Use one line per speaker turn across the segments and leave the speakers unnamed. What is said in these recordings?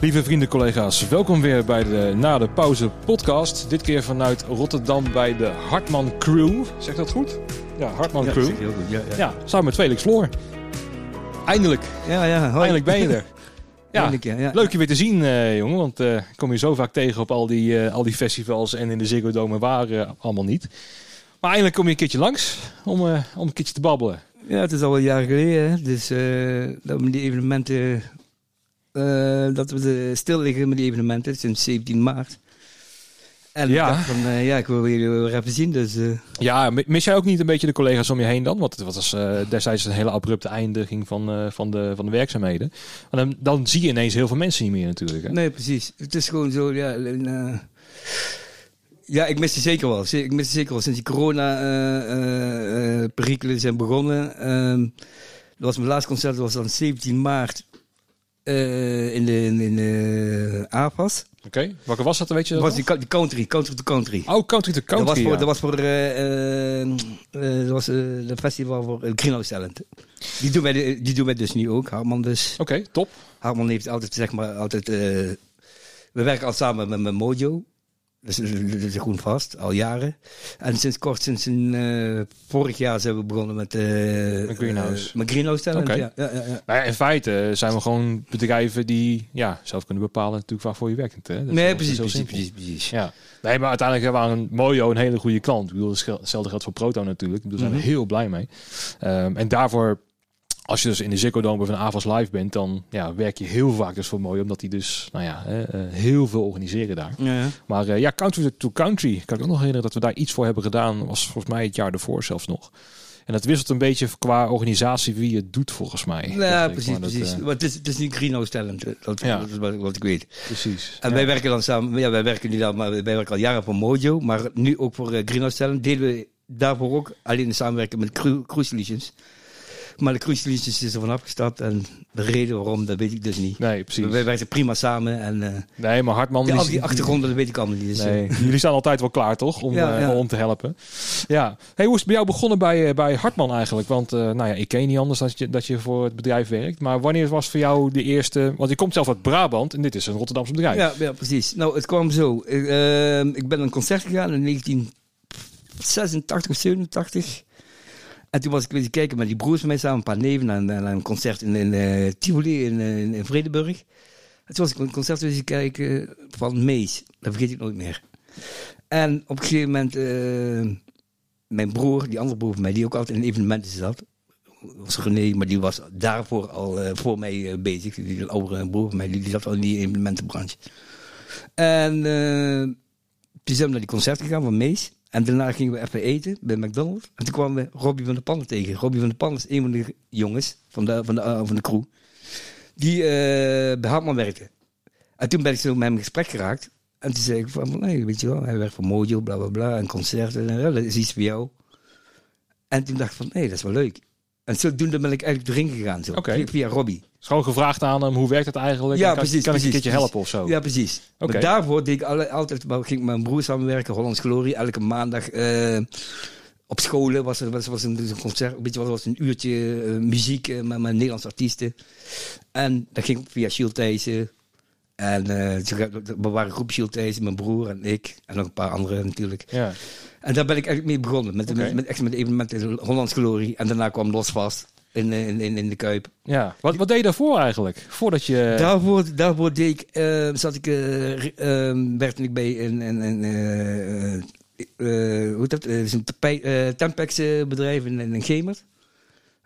Lieve vrienden, collega's, welkom weer bij de Na de Pauze podcast. Dit keer vanuit Rotterdam bij de Hartman Crew. Zeg dat goed? Ja, Hartman
Ja,
Crew.
heel goed. Ja, ja.
Ja, samen met Felix Floor. Eindelijk,
ja, ja, hoi.
eindelijk ben je er. Ja,
Eindelijk, ja,
leuk je weer te zien, eh, jongen. Want ik kom je zo vaak tegen op al die, eh, al die festivals en in de Ziggo Dome waar allemaal niet. Maar eindelijk kom je een keertje langs om, om een keertje te babbelen.
Ja, het is al een jaar geleden. hè. Dus dat we die evenementen... eh, dat we stil liggen met die evenementen sinds 17 maart. En
Ja.
ik van, eh, ja, ik wil jullie weer even zien. Dus eh,
Ja, mi- mis jij ook niet een beetje de collega's om je heen dan? Want het was destijds een hele abrupte eindiging van, van, de, van de werkzaamheden. Maar dan, dan zie je ineens heel veel mensen niet meer natuurlijk. Hè?
nee, precies. Het is gewoon zo, ja... ja, ik mis het zeker wel. Ik mis het zeker wel. Sinds die corona-perikelen zijn begonnen. ehm, dat was mijn laatste concert, dat was dan 17 maart eh, in de, in, de AFAS.
Oké, welke was dat, weet je
Dat was die, die country, country to country.
Oh, Country to Country,
dat was voor,
ja.
dat was voor eh, eh, dat was, eh, de festival voor uh, Greenhouse Talent. Die doen, wij, die doen wij dus nu ook, Hartman dus.
Oké, top.
Hartman heeft altijd, zeg maar, altijd... we werken al samen met, met Mojo. Dus dat is gewoon vast, al jaren. En sinds kort, sinds een, eh, vorig jaar zijn we begonnen met...
Met Greenhouse.
eh, met Greenhouse Talent, ja. ja.
Maar in feite zijn we gewoon bedrijven die ja, zelf kunnen bepalen natuurlijk waarvoor je werkt. Hè? Dat
Nee, precies, precies, precies, precies.
Ja. Nee, maar uiteindelijk hebben we een Mojo een hele goede klant. Ik bedoel, hetzelfde geldt voor Proto natuurlijk. Daar zijn we
Mhm.
heel blij mee. Ehm, en daarvoor, als je dus in de Ziggo Dome een AVAS live bent, dan ja, werk je heel vaak dus voor Mojo, omdat die dus, nou ja, eh, heel veel organiseren daar.
Ja, ja.
Maar eh, ja, Country to Country, kan ik ook nog herinneren dat we daar iets voor hebben gedaan. Was volgens mij het jaar ervoor zelfs nog. En dat wisselt een beetje qua organisatie wie het doet volgens mij.
Ja, precies,
dat,
precies.
eh,
Maar het, is, het is niet Greenhouse Talent, dat,
Ja.
dat is wat, wat ik weet.
precies.
En
Ja.
wij werken dan samen, ja, wij werken niet al, maar wij werken al jaren voor Mojo, maar nu ook voor eh, Greenhouse Talent. Deden we daarvoor ook alleen in samenwerking met Cru Cruise Solutions. Maar de Cruise is er vanaf gestapt en de reden waarom, dat weet ik dus niet.
Nee, precies.
Wij werken prima samen en eh,
Nee, maar Hartman...
ja,
die-
die achtergronden, dat weet ik allemaal niet. Dus, eh,
Nee, jullie staan altijd wel klaar, toch? Om,
Ja,
eh,
ja.
om te helpen. Ja. Hey, hoe is het bij jou begonnen bij, eh, bij Hartman eigenlijk? Want eh, nou ja, ik ken je niet anders dat je, dat je voor het bedrijf werkt. Maar wanneer was voor jou de eerste... Want je komt zelf uit Brabant en dit is een Rotterdamse bedrijf.
Ja, ja, precies. Nou, het kwam zo. Ik, eh, ik ben een concert gegaan in 1986 of 87. En toen was ik weer kijken met die broers van mij samen, een paar neven, naar, een concert in, in eh, Tivoli in, eh, in, Vredenburg. En toen was ik een concert weer kijken van Mees. Dat vergeet ik nooit meer. En op een gegeven moment, eh, mijn broer, die andere broer van mij, die ook altijd in evenementen zat, was René, maar die was daarvoor al eh, voor mij eh, bezig. Die oudere broer van mij, die, die zat al in die evenementenbranche. En eh, toen zijn we naar die concert gegaan van Mees. En daarna gingen we even eten bij McDonald's. En toen kwamen we Robbie van der Pannen tegen. Robbie van der Pannen is een van de jongens van de, van de, eh, van de crew. Die eh, bij Hartman werkte. En toen ben ik zo met hem in gesprek geraakt. En toen zei ik van, nee, weet je wel, hij werkt voor Mojo, bla bla bla. En concerten, en dat is iets voor jou. En toen dacht ik van, nee, dat is wel leuk. En zodoende ben ik eigenlijk erin gegaan, zo, via, via Robbie.
Is gewoon gevraagd aan hem, hoe werkt het eigenlijk?
Ja,
kan,
precies,
Kan ik een keertje helpen of zo?
Ja, precies. Maar daarvoor deed ik alle, altijd, ging ik met mijn broer samenwerken, Hollands Glory, elke maandag. eh, op scholen was er was, was een, een concert, weet je wat, was een uurtje eh, muziek eh, met, met Nederlandse artiesten. En dat ging via Shield Thijssen. En we waren een groep Shield Thijssen, mijn broer en ik. En nog een paar anderen natuurlijk.
Ja.
En daar ben ik eigenlijk mee begonnen. Met,
Oké.
met, met, echt met evenementen Hollands Glory. En daarna kwam Los Vast in, eh, in, in, in de Kuip.
ja. Wat, wat deed je daarvoor eigenlijk? Voordat je...
Daarvoor, daarvoor deed ik, eh, zat ik, ehm, werkte ik bij een, een, een hoe heet dat? Eh, zo'n tapij- Tempex bedrijf in, in Gemert.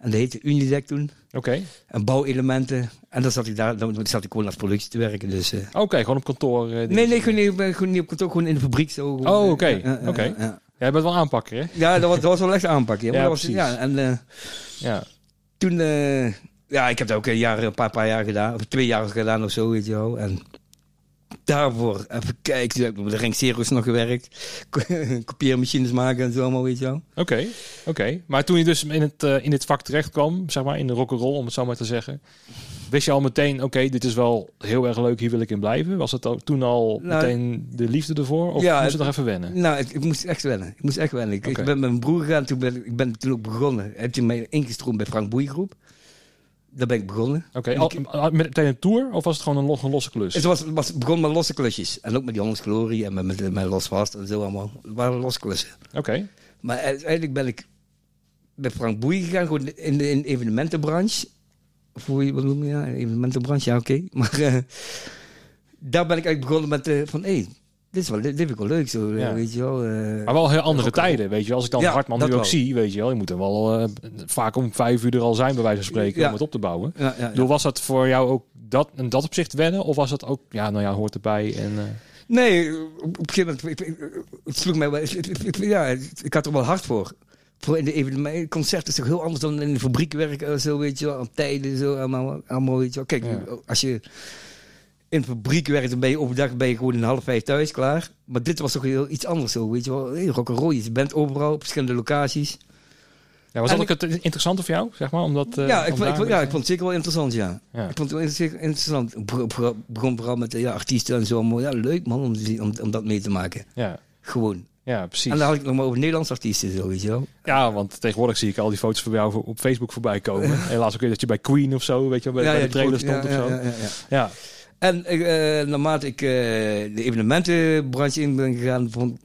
En dat heette Unidec toen.
Oké.
En bouwelementen. En dan zat ik daar, dan zat ik gewoon als productie te werken. Dus, eh.
Oké, gewoon op kantoor. eh,
nee, nee, gewoon niet, gewoon niet op kantoor, gewoon in de fabriek. Zo, gewoon,
Oh,
eh,
oké, oké.
Ja,
Jij bent wel aanpakker, hè?
Ja, dat was, dat was wel echt aanpakken. Ja,
Ja,
was, ja, en eh,
Ja.
toen, eh, ja, ik heb dat ook een, jaar, een paar, paar jaar gedaan, of twee jaar gedaan of zo, weet je wel. En daarvoor, even kijken, toen heb ik de nog gewerkt. Kopieermachines maken en zo allemaal, weet je wel.
Oké, oké. Maar toen je dus in, het, eh, in dit vak terecht kwam, zeg maar in de rock'n'roll, om het zo maar te zeggen, wist je al meteen, oké, dit is wel heel erg leuk, hier wil ik in blijven? Was het toen al
Nou,
meteen de liefde ervoor? Of
ja,
moest
het-
je nog even wennen?
Nou, ik, ik moest echt wennen. Ik moest echt wennen. Ik, ben met mijn broer gegaan, toen ben, ik ik ben toen ook begonnen. Heb je mij ingestroomd bij Frank Boeigroep. Daar ben ik begonnen.
Oké, met meteen een tour of was het gewoon een, lo- een losse klus?
Het was, was, begon met losse klusjes. En ook met die Hans Glory en met, met, met Los Vast en zo allemaal. Het waren losse klussen.
Oké,
Maar uiteindelijk ben ik bij Frank Boei gegaan, gewoon in de, in evenementenbranche. Hoe je wat noem je ja, evenementenbranche, ja oké. Maar eh, daar ben ik eigenlijk begonnen met eh, van, hé, dit is wel, dit vind ik wel leuk zo, eh,
Ja.
weet je wel. eh.
maar wel heel andere
Ook
tijden, weet je. Als ik dan
Ja,
Hartman nu ook
wel.
zie, weet je wel. Je moet er wel eh, vaak om vijf uur er al zijn, bij wijze van spreken,
Ja.
om het op te bouwen. bedoel, was dat voor jou ook dat, in dat opzicht wennen? Of was dat ook, ja, nou ja, hoort erbij en...
Nee, op een gegeven moment, ik- het sloeg mij wel, ja, ik had er wel hard voor. Voor in de evenementen, concert is toch heel anders dan in de fabriek werken, zo weet je wel, op tijden, zo allemaal, allemaal weet je wel. Kijk, als je in fabriek werkt, dan ben je overdag ben je gewoon een half vijf thuis, klaar. Maar dit was toch heel iets anders zo, weet je wel. Hey, rock'n'roll, je bent overal, op verschillende locaties.
Ja, was dat ook het interessante voor jou, zeg maar? Omdat, eh,
ja, ik, vond- ik, vond- ja, ik vond het zeker wel interessant, ja.
Ja.
Ik vond het wel zeker interessant. Ik begon vooral- met ja, artiesten en zo. allemaal. Ja, leuk man, om, om, om dat mee te maken.
ja,
Gewoon.
ja, precies.
En dan had ik nog maar over Nederlandse artiesten, zo, weet je wel.
Ja, want tegenwoordig zie ik al die foto's van jou op Facebook voorbij komen. Helaas ook weer dat je bij Queen of zo, weet je wel, bij, bij de trailer stond of
ja,
zo.
ja, ja, ja.
Ja,
En eh, naarmate ik eh, de evenementenbranche in ben gegaan, vond,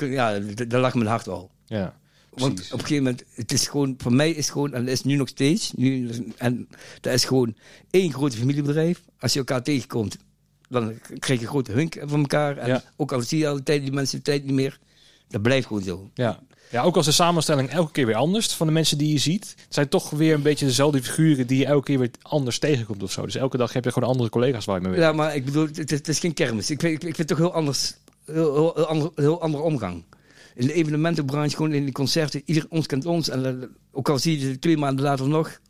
ja, daar lag mijn hart al.
ja.
Want
Precies.
op een gegeven moment, het is gewoon, voor mij is het gewoon, en dat is nu nog steeds, nu, en dat is gewoon één groot familiebedrijf. Als je elkaar tegenkomt, dan krijg je een grote hunk van elkaar. En
Ja.
ook al zie je al die mensen de tijd niet meer, dat blijft gewoon zo.
Ja. ja, ook als de samenstelling elke keer weer anders van de mensen die je ziet. Het zijn toch weer een beetje dezelfde figuren die je elke keer weer anders tegenkomt of zo. Dus elke dag heb je gewoon andere collega's waar je mee werkt.
Ja, maar ik bedoel, het, het is geen kermis. Ik, vind- ik, ik vind het toch heel anders, heel, heel, heel, ander, heel andere omgang. In de evenementenbranche, gewoon in de concerten, ieder ons kent ons. En eh, ook al zie je ze twee maanden later nog,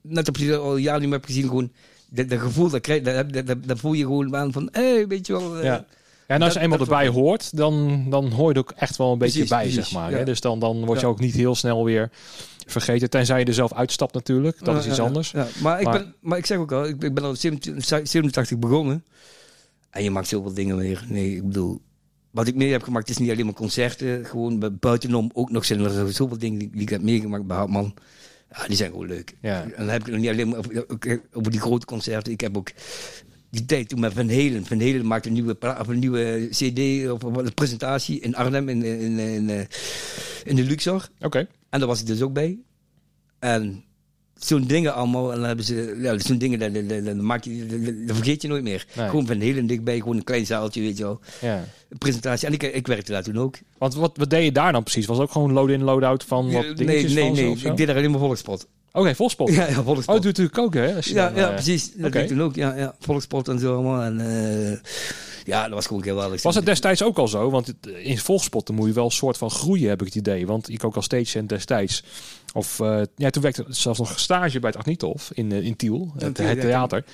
net op je al een jaar niet meer hebt gezien, gewoon dat, dat gevoel, dat, krijg, dat, dat, voel je gewoon aan van, hé, hey, weet je wel. eh,
Ja. Ja, en als je
Dat-
eenmaal
dat-
erbij hoort, dan, dan hoor je er ook echt wel een beetje
Precies,
bij,
precies,
zeg maar.
ja.
Hè? Dus dan, dan word je
Ja.
ook niet heel snel weer vergeten. Tenzij je er zelf uitstapt natuurlijk. Dat is iets anders.
Ja, maar, ik
Maar-
ben, maar ik zeg ook al, ik, ben al 17 87 begonnen. En je maakt zoveel dingen weer. Nee, ik bedoel, wat ik mee heb gemaakt is niet alleen maar concerten. Gewoon bu- buitenom ook nog zijn er zoveel dingen die, die ik heb meegemaakt bij Hartman. Ja, die zijn gewoon leuk.
Ja.
En dan heb ik nog niet alleen maar over- over die grote concerten. Ik heb ook die tijd toen met Van Halen. Van Halen maakte een nieuwe, of een nieuwe CD of een presentatie in Arnhem in, in, in, in, eh, de Luxor.
Oké.
En daar was ik dus ook bij. En zo'n dingen allemaal, en dan hebben ze, ja, zo'n dingen, dat, dat, dat, maak je, dat, dat vergeet je nooit meer.
Nee.
Gewoon van heel dichtbij, gewoon een klein zaaltje, weet je wel.
Ja.
Presentatie. En ik, ik werkte daar toen ook.
Want wat, wat deed je daar dan precies? Was het ook gewoon load-in, load-out van wat
nee,
dingetjes
nee, nee.
zo?
Ik deed daar alleen maar volkspot.
Oké, volspot.
Ja, ja, volkspot.
Oh, dat doe je natuurlijk ook, hè? Als je
ja,
dan,
ja,
eh,
precies. Dat
oké.
deed ik toen ook. Ja, ja, volkspot en zo allemaal. En eh, ja, dat was gewoon geweldig.
Was het destijds ook al zo? Want het- in volkspotten moet je wel een soort van groeien, heb ik het idee. Want ik ook als stagecent destijds. Of eh, ja, toen werkte zelfs nog stage bij het Agnithof in, eh, in Tiel, het, het theater.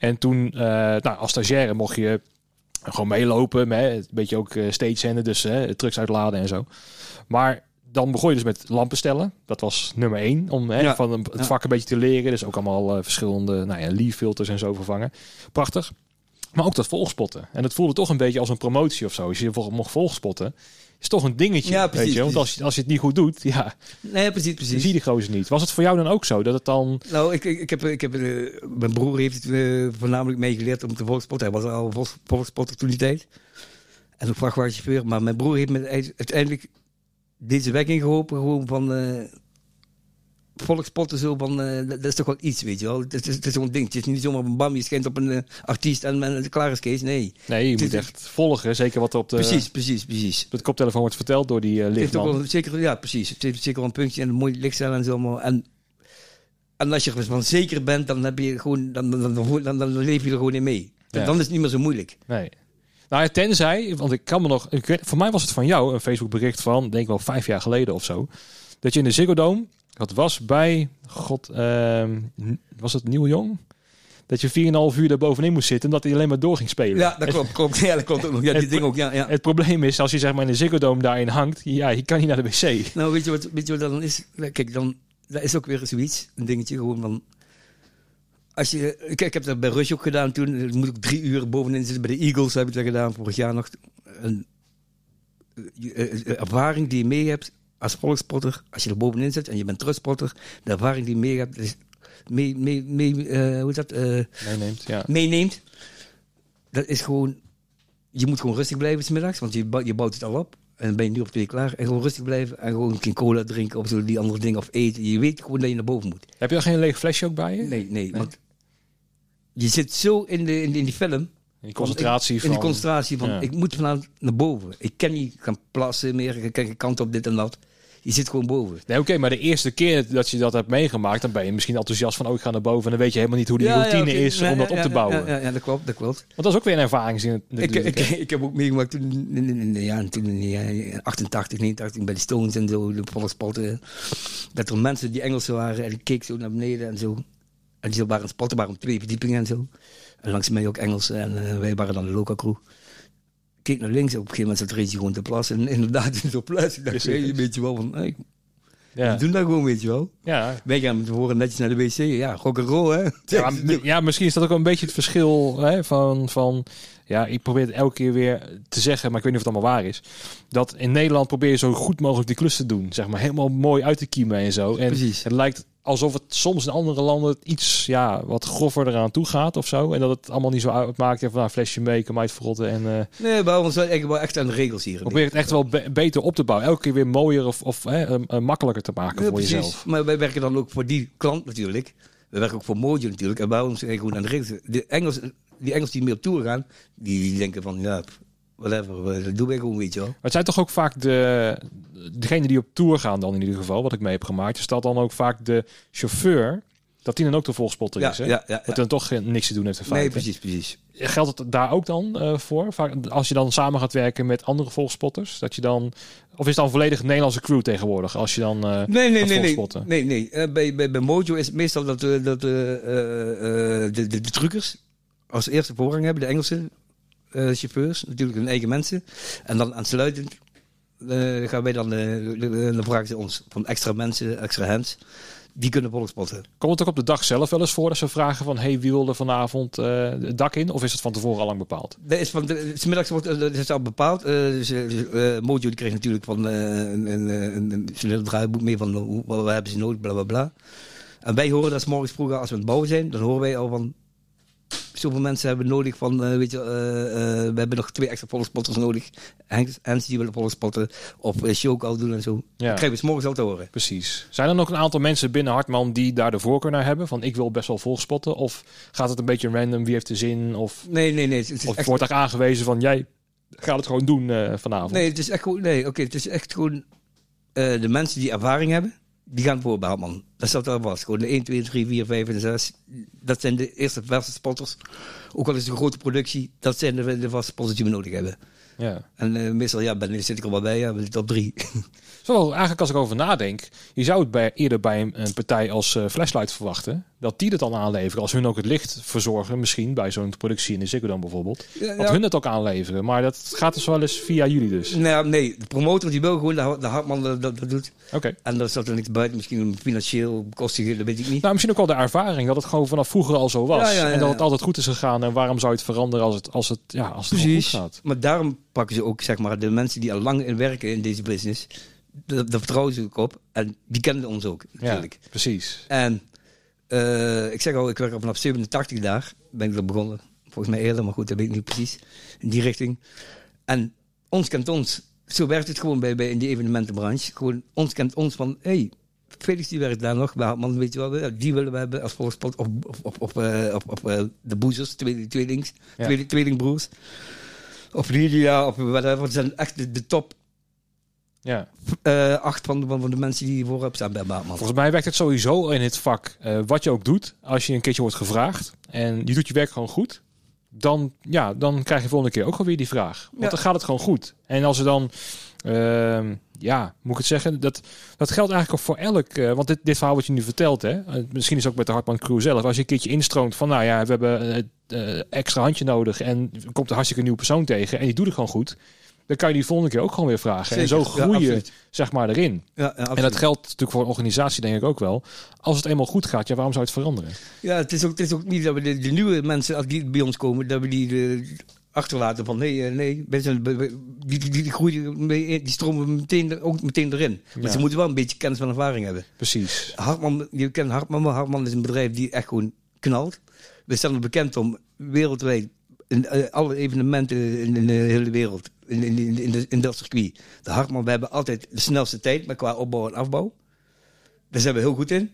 En toen, eh, nou, als stagiaire mocht je gewoon meelopen, met, hè, een beetje ook uh, stagecenten, dus hè, trucks uitladen en zo. Maar dan begon je dus met lampen stellen. Dat was nummer één, om hè,
Ja,
van het
ja.
vak een beetje te leren. Dus ook allemaal eh, verschillende nou ja, leaf filters en zo vervangen. Prachtig. Maar ook dat volgspotten. En het voelde toch een beetje als een promotie of zo. Als je mocht volgspotten, is toch een dingetje.
Ja,
weet
precies,
je? Want als, je- als je het niet goed doet, ja,
Nee, precies, precies.
zie je die gozer niet. Was het voor jou dan ook zo? Dat het dan...
Nou, ik, ik, ik heb, ik heb, eh, mijn broer heeft het eh, voornamelijk meegeleerd om te volkspotten. Hij was al volks- volkspotter toen die tijd. En een vrachtwagenchauffeur. Maar mijn broer heeft me uite- uiteindelijk deze weg ingeholpen. Gewoon van eh volkspotten zo van, eh, dat, is toch wel iets, weet je wel. Het is, het is zo'n ding. Het is niet zomaar een bam, je schijnt op een eh, artiest en, en klaar is Kees. Nee.
Nee, je
Het
moet echt volgen. Zeker wat er op de,
precies, precies, precies.
op de koptelefoon wordt verteld door die
Het ook wel zeker, ja, precies. Het heeft zeker wel een puntje en een mooi lichtcel en zo allemaal. En, en als je ervan zeker bent, dan, heb je gewoon, dan, dan, dan, dan, dan leef je er gewoon in mee.
Ja.
Dan is het niet meer zo moeilijk.
Nee. Nou, tenzij, want ik kan me nog... Ik voor mij was het van jou een Facebook bericht van, denk ik wel vijf jaar geleden of zo. Dat je in de Ziggo Dome, dat was bij, god, ehm, was het Nieuw Jong? Dat je 4,5 uur daar bovenin moest zitten en dat hij alleen maar door ging spelen.
Ja, dat klopt. klopt. Ja, dat klopt ook nog. Ja, die
Het-
ding ook. Ja, ja.
Het probleem is, als je zeg maar in de Ziggo Dome daarin hangt, ja, je kan niet naar de wc.
Nou, weet je, wat, weet je wat dan is? Kijk, dan, dat is ook weer zoiets. Een dingetje gewoon van... Als je, kijk, ik heb dat bij Rush ook gedaan toen. Moet ik drie uur bovenin zitten. Bij de Eagles heb ik dat gedaan vorig jaar nog. Een, eh, eh, eh, ervaring die je mee hebt als volkspotter. Als je er bovenin zit en je bent terugspotter. De ervaring die je mee hebt mee, mee, mee, hoe is dat,
Meeneemt, ja.
meeneemt. Dat is gewoon, je moet gewoon rustig blijven smiddags, want je, bouwt- je bouwt het al op. En dan ben je nu op twee klaar. En gewoon rustig blijven en gewoon geen cola drinken of zo, die andere dingen of eten. Je weet gewoon dat je naar boven moet.
Heb je dan geen leeg flesje ook bij je?
Nee, nee, want je zit zo in, de, in, de- in die film.
Die concentratie
in
van...
die concentratie van,
Ja.
ik moet vanavond naar boven. Ik kan niet gaan plassen meer, ik kan geen kant op dit en dat. Je zit gewoon boven.
Nee, oké, maar de eerste keer dat je dat hebt meegemaakt, dan ben je misschien enthousiast van, oh, ik ga naar boven. En dan weet je helemaal niet hoe die routine is
Ja,
om dat
ja,
op te
ja,
bouwen.
Ja, ja, ja, dat klopt, dat klopt.
Want dat is ook weer een ervaringszin
Ik,
natuurlijk.
ik, ik heb ook meegemaakt toen jaren toen in de jaren 88, 89 bij de Stones en zo, de volkspotten. Dat er mensen die Engelsen waren en ik keek zo naar beneden en zo. En die waren spotten, waren op twee verdiepingen en zo. En langs mij ook Engelsen en eh, wij waren dan de local crew. Keek naar links, op een gegeven moment zat Reggie gewoon te plassen. En inderdaad, in zo'n plaats. Ik dacht, hey,
het-
weet je wel, van, hey,
ja.
we doen dat gewoon, weet je wel.
Ja.
Wij gaan met tevoren netjes naar de wc. Ja, rock'n'roll, hè.
Ja, ja, misschien is dat ook een beetje het verschil hè, van, van... Ja, ik probeer het elke keer weer te zeggen, maar ik weet niet of het allemaal waar is. Dat in Nederland probeer je zo goed mogelijk die klus te doen. Zeg maar helemaal mooi uit te kiemen en zo. En
Precies.
het lijkt alsof het soms in andere landen iets ja, wat groffer eraan toe gaat of zo. En dat het allemaal niet zo uitmaakt. Van nou, een flesje mee, kan mij het verrotten. En eh
Nee, bij ons zijn wel echt aan de regels hier.
probeer het echt wel be- beter op te bouwen. Elke keer weer mooier of, of hè, eh, eh, makkelijker te maken
Ja,
voor
precies.
jezelf.
Maar wij werken dan ook voor die klant natuurlijk. We werken ook voor Mojo natuurlijk. En bij ons zijn gewoon aan de regels. De Engels, die Engels die meer op tour gaan, die, denken van, ja, whatever, we- dat doen wij gewoon, weet je wel.
Maar het zijn toch ook vaak de, degenen die op tour gaan dan in ieder geval, wat ik mee heb gemaakt. Is dat dan ook vaak de chauffeur, dat die dan ook de volspotter
Ja,
is, hè?
ja, ja.
Dat dan toch niks te doen heeft in feite.
Nee, precies, precies.
Geldt het daar ook dan eh, voor? Vaak, als je dan samen gaat werken met andere volkspotters, dat je dan... Of is het dan volledig Nederlandse crew tegenwoordig, als je dan eh
Nee, nee, nee, nee. nee, nee. Eh, bij, bij, bij Mojo is het meestal dat, eh, dat de, de, de truckers als eerste voorrang hebben, de Engelse chauffeurs, natuurlijk hun eigen mensen. En dan aansluitend eh, gaan wij dan, eh, dan vragen ze ons van extra mensen, extra hands, die kunnen volkspotten.
Komt het ook op de dag zelf wel eens voor dat ze vragen van... hey, wie wil er vanavond eh, het dak in? Of is het van tevoren al lang bepaald?
Dat is van de, 's middags wordt eh, dat is al bepaald. Eh, dus, eh, eh, Mojo die kreeg natuurlijk van eh, een, een, een, een, draaiboek mee van hoe, wat hebben ze nodig, bla bla bla. En wij horen dat 's morgens vroeger als we aan het bouwen zijn, dan horen wij al van zoveel mensen hebben nodig van, eh, weet je, eh, eh, we hebben nog twee extra volkspotters nodig. Hens Hens die willen volkspotten of uh, show al doen en zo.
Ja.
Dat krijgen we 's morgens al te horen.
Precies. Zijn er nog een aantal mensen binnen Hartman die daar de voorkeur naar hebben? Van ik wil best wel volkspotten? Of gaat het een beetje random? Wie heeft de zin? Of,
Nee, nee, nee. Het is
of
echt,
wordt er aangewezen van jij gaat het gewoon doen vanavond?
nee, het is echt gewoon, nee, oké, het is echt gewoon de mensen die ervaring hebben, die gaan voor Hartman. Dat staat er vast. Gewoon de 1, 2, 3, 4, 5 en 6. Dat zijn de eerste verse spotters. Ook al is het een grote productie, dat zijn de, de vaste spotters die we nodig hebben.
Ja.
En eh, meestal, ja, ben, zit ik er wel bij, ja, op drie.
Zo, eigenlijk als ik over nadenk, je zou het bij, eerder bij een, een partij als eh, Flashlight verwachten. Dat die het dan aanleveren. Als hun ook het licht verzorgen, misschien bij zo'n productie in de Ziggo bijvoorbeeld.
Ja,
Dat hun het ook aanleveren. Maar dat gaat dus wel eens via jullie dus.
Nou, nee, de promotor die wil gewoon dat de Hartman dat, dat, dat doet.
Oké.
En daar staat er niks buiten, misschien financieel bekostigd, dat weet ik niet.
Nou, misschien ook wel de ervaring dat het gewoon vanaf vroeger al zo was.
Ja,
en dat het altijd goed is gegaan. En waarom zou je het veranderen als het, als het, ja, als het goed gaat?
Maar daarom pakken ze ook, zeg maar, de mensen die al lang in werken in deze business. Daar vertrouwen ze ook op. En die kennen ons ook, natuurlijk.
Ja, precies.
En eh, ik zeg al, ik werk al vanaf 87 daar. Ben ik er begonnen. Volgens mij eerder, maar goed, dat weet ik niet precies. In die richting. En ons kent ons. Zo werkt het gewoon bij, bij in die evenementenbranche. Gewoon, ons kent ons van, hey, Felix die werkt daar nog. Maar man, weet je wel, die willen we hebben als volgspot. Of, of, of, of, eh, of, of eh, de boezers, tweeling, tweelings,
Ja.
Of Lydia, of whatever. Zijn echt de, de top
Ja.
eh, acht van, van, van de mensen die voorop staan bij Baatman.
Volgens mij werkt het sowieso in het vak. eh, wat je ook doet, als je een keertje wordt gevraagd en je doet je werk gewoon goed, dan, ja, dan krijg je volgende keer ook gewoon weer die vraag. Want
Ja.
dan gaat het gewoon goed. En als er dan, ehm, ja, moet ik het zeggen, dat, dat geldt eigenlijk ook voor elk. eh, want dit, dit verhaal wat je nu vertelt, hè, eh, misschien is het ook met de Hartman Crew zelf. Als je een keertje instroomt van, nou ja, we hebben eh, extra handje nodig en er komt een hartstikke nieuwe persoon tegen en die doet het gewoon goed. Dan kan je die volgende keer ook gewoon weer vragen. en zo groei je, zeg maar, erin.
Ja, ja,
En dat geldt natuurlijk voor een organisatie denk ik ook wel. Als het eenmaal goed gaat, ja, waarom zou het veranderen?
Ja, het is ook, het is ook niet dat we de, de nieuwe mensen, die bij ons komen, dat we die, de, achterlaten van nee, eh, nee, mensen, die, die, die, groeien, die stromen meteen, ook meteen erin. Maar
Ja.
ze moeten wel een beetje kennis van ervaring hebben.
Precies.
Hartman, je kent Hartman, maar Hartman is een bedrijf die echt gewoon knalt. We staan er bekend om wereldwijd in eh, alle evenementen in, de hele wereld, in, in, in, in, de- in dat circuit. De Hartman, we hebben altijd de snelste tijd, maar qua opbouw en afbouw. Daar zijn we heel goed in.